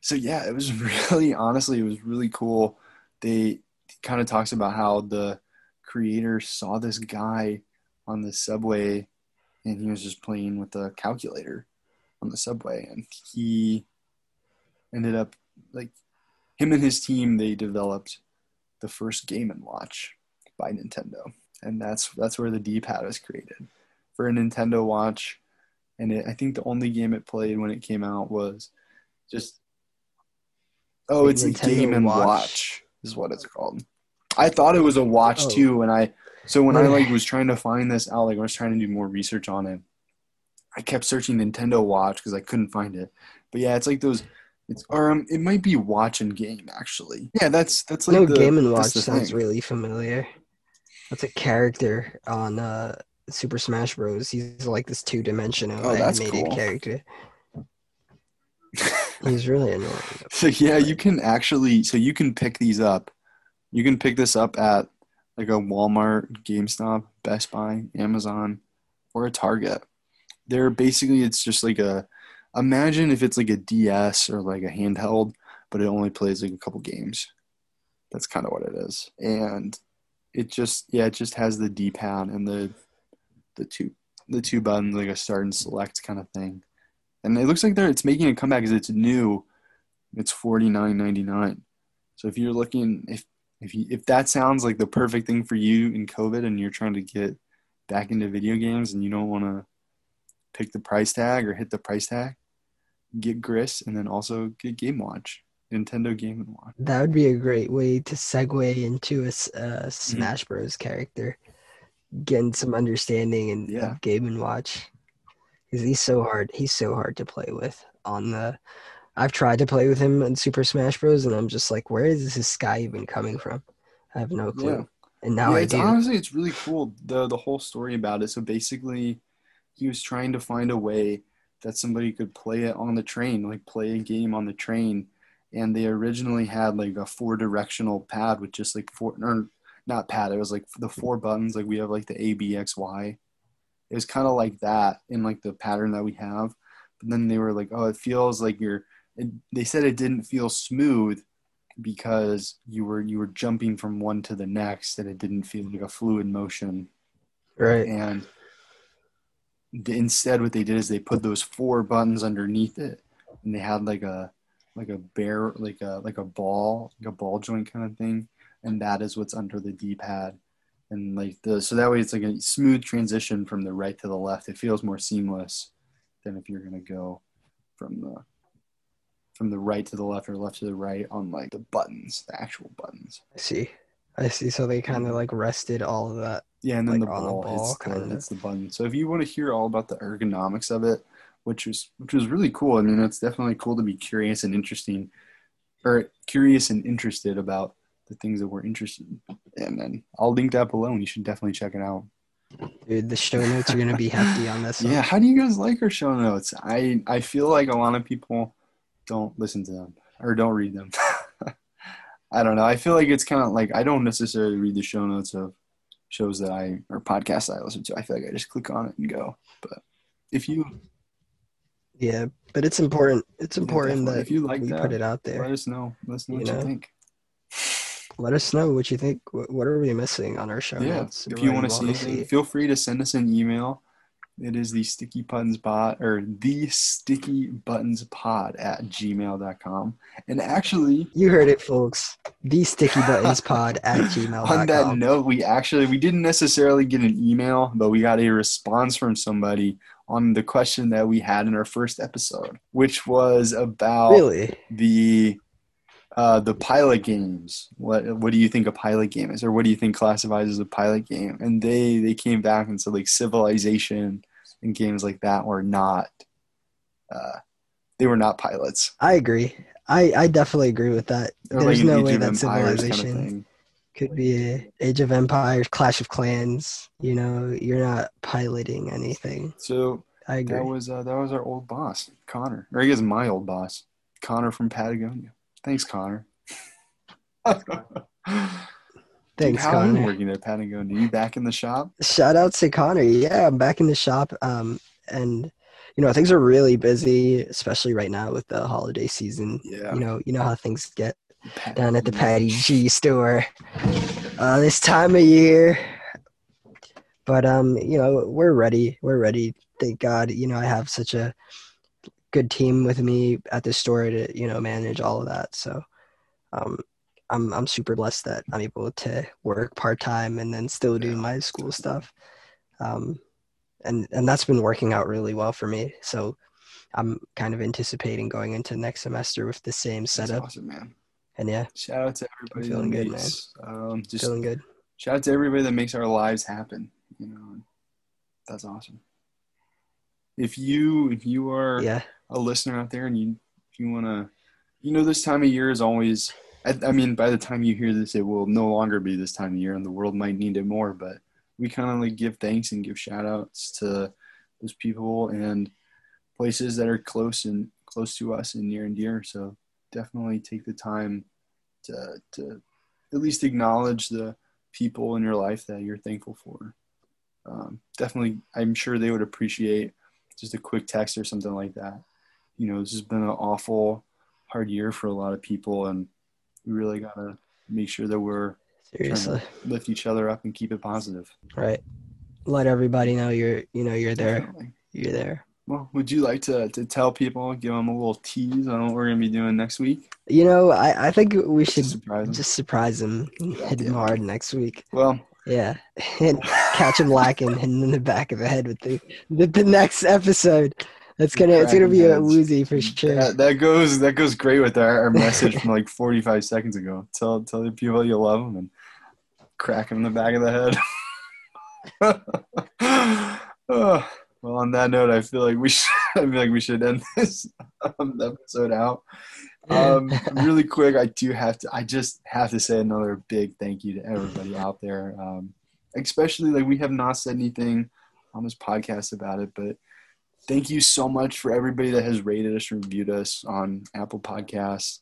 so yeah, it was really honestly, it was really cool. They kind of talks about how the creator saw this guy on the subway, and he was just playing with a calculator on the subway, and he ended up like him and his team. They developed the first Game and Watch by Nintendo, and that's that's where the D-pad was created for a Nintendo Watch. And it, I think the only game it played when it came out was just oh, it's a Game and Watch? Watch. is what it's called. I thought it was a watch Oh. too and I so when I like was trying to find this out, like I was trying to do more research on it. I kept searching Nintendo Watch because I couldn't find it. But yeah, it's like those. It's or um, it might be Watch and Game actually. Yeah, that's that's like no, the, Game and Watch sounds thing. really familiar. That's a character on uh, Super Smash Bros. He's like this two-dimensional Oh, animated cool. character. He's really annoying. So yeah, you can actually so you can pick these up. You can pick this up at like a Walmart, GameStop, Best Buy, Amazon, or a Target. They're basically it's just like a imagine if it's like a DS or like a handheld, but it only plays like a couple games. That's kind of what it is. And it just yeah, it just has the D-pad and the the two the two buttons like a start and select kind of thing, and it looks like they're it's making a comeback because it's new. It's forty nine ninety nine. So if you're looking if if you, if that sounds like the perfect thing for you in COVID and you're trying to get back into video games and you don't want to pick the price tag or hit the price tag, get Gris and then also get Game Watch, Nintendo Game and Watch. That would be a great way to segue into a s- Mm-hmm. uh, Smash Bros. character, getting some understanding and Yeah. of Game and Watch. Because he's so hard. He's so hard to play with on the. I've tried to play with him in Super Smash Bros. and I'm just like, where is this guy even coming from? I have no clue. Yeah. And now yeah, I it's do. honestly it's really cool the the whole story about it. So basically, he was trying to find a way that somebody could play it on the train, like play a game on the train. And they originally had like a four directional pad with just like four or not pad. It was like the four mm-hmm. buttons. Like we have like the A B X Y. It was kind of like that in like the pattern that we have. But then they were like, oh, it feels like you're. It, they said it didn't feel smooth because you were you were jumping from one to the next and it didn't feel like a fluid motion right. and the, instead what they did is they put those four buttons underneath it and they had like a like a bear like a like a ball like a ball joint kind of thing and that is what's under the d-pad and like the so that way it's like a smooth transition from the right to the left it feels more seamless than if you're going to go from the from the right to the left or left to the right on like the buttons the actual buttons I see. I see. So they kind of mm-hmm. like rested all of that. Yeah, and then like the on a ball, ball, it's, the, it's the button. So if you want to hear all about the ergonomics of it, which was which was really cool. I mean, it's definitely cool to be curious and interesting, or curious and interested about the things that we're interested in. And then I'll link that below, and you should definitely check it out. Dude, the show notes are gonna be hefty on this. one. Yeah, how do you guys like our show notes? I I feel like a lot of people don't listen to them or don't read them. I don't know. I feel like it's kind of like I don't necessarily read the show notes of shows that I or podcasts that I listen to. I feel like I just click on it and go. But if you Yeah, but it's important. It's important definitely. that If you like we that, put it out there. let us know, let us know what know? you think. Let us know what you think. What, are we missing on our show Yeah, notes? if you want to see anything, feel free to send us an email. It is the sticky buttons bot or the sticky buttons pod at gmail.com. And actually, You heard it, folks. The sticky buttons pod at on that note, we actually we didn't necessarily get an email, but we got a response from somebody on the question that we had in our first episode, which was about Really? the uh, the pilot games. What what do you think a pilot game is, or what do you think classifies as a pilot game? And they they came back and said like Civilization and games like that were not. Uh, they were not pilots. I agree. I, I definitely agree with that. There's like no Age way that Empires kind of civilization could be a Age of Empires, Clash of Clans. You know, you're not piloting anything. So I agree. that was uh, that was our old boss, Connor, or I guess my old boss, Connor from Patagonia. Thanks, Connor. Thanks, how are you Connor. working at Patagonia? You back in the shop? Shout out to Connor. Yeah, I'm back in the shop. Um, and you know things are really busy, especially right now with the holiday season. Yeah. You know, you know how things get down at the Patty G store uh, this time of year. But um, you know, we're ready. We're ready. Thank God. You know, I have such a good team with me at the store to you know manage all of that. So, um, I'm I'm super blessed that I'm able to work part time and then still do my school stuff. Um, and and that's been working out really well for me. So, I'm kind of anticipating going into next semester with the same That's setup. awesome, man. And yeah, Shout out to everybody that feeling good, makes um, just feeling good. shout out to everybody that makes our lives happen. You know, that's awesome. If you if you are Yeah. A listener out there and you if you want to, you know, this time of year is always. I, I mean, by the time you hear this, it will no longer be this time of year, and the world might need it more. But we kind of like give thanks and give shout outs to those people and places that are close and close to us and near and dear. So definitely take the time to to at least acknowledge the people in your life that you're thankful for. Um, definitely, I'm sure they would appreciate just a quick text or something like that. You know, this has been an awful, hard year for a lot of people, and we really gotta make sure that we're Seriously. to lift each other up and keep it positive. Right. let everybody know you're you know you're there. Definitely. You're there. Well, would you like to, to tell people, give them a little tease on what we're going to be doing next week? You know, I, I think we should to surprise them? just surprise him, hit him Yeah. hard next week. Well, Yeah, and catch him lacking, hitting in the back of the head with the the, the next episode. That's gonna it's gonna be a woozy for sure. that, that goes that goes great with our, our message from like 45 seconds ago. Tell tell the people you love them and crack them in the back of the head. Oh, well, on that note, I feel like we should I feel like we should end this um, episode out. Um, really quick, I do have to. I just have to say another big thank you to everybody out there. Um, especially like we have not said anything on this podcast about it, but thank you so much for everybody that has rated us and reviewed us on Apple Podcasts.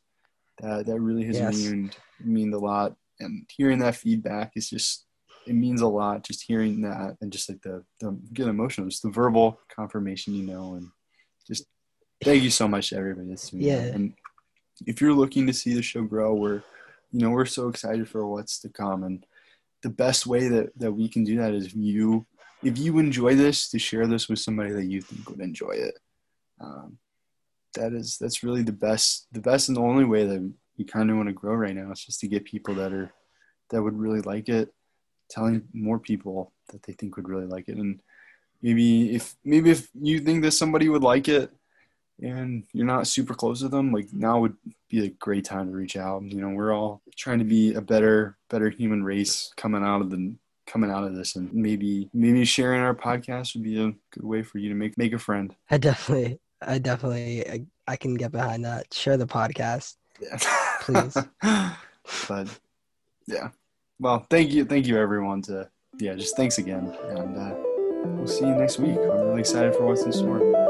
That that really has Yes. meaned meaned a lot, and hearing that feedback is just it means a lot. Just hearing that and just like the the getting emotional, just the verbal confirmation, you know, and just thank you so much to everybody that's doing Yeah. that. And if you're looking to see the show grow, we're you know we're so excited for what's to come, and the best way that that we can do that is if you if you enjoy this to share this with somebody that you think would enjoy it. Um, that is that's really the best the best and the only way that we kind of want to grow right now. is just to get people that are that would really like it, telling more people that they think would really like it, and maybe if maybe if you think that somebody would like it and you're not super close with them, like now would be a great time to reach out. You know, we're all trying to be a better better human race coming out of the coming out of this and maybe maybe sharing our podcast would be a good way for you to make make a friend. I definitely, I definitely, I, I can get behind that. Share the podcast. Yeah. Please. but yeah. Well, thank you, thank you everyone to yeah, just thanks again. And uh, we'll see you next week. I'm really excited for what's in store.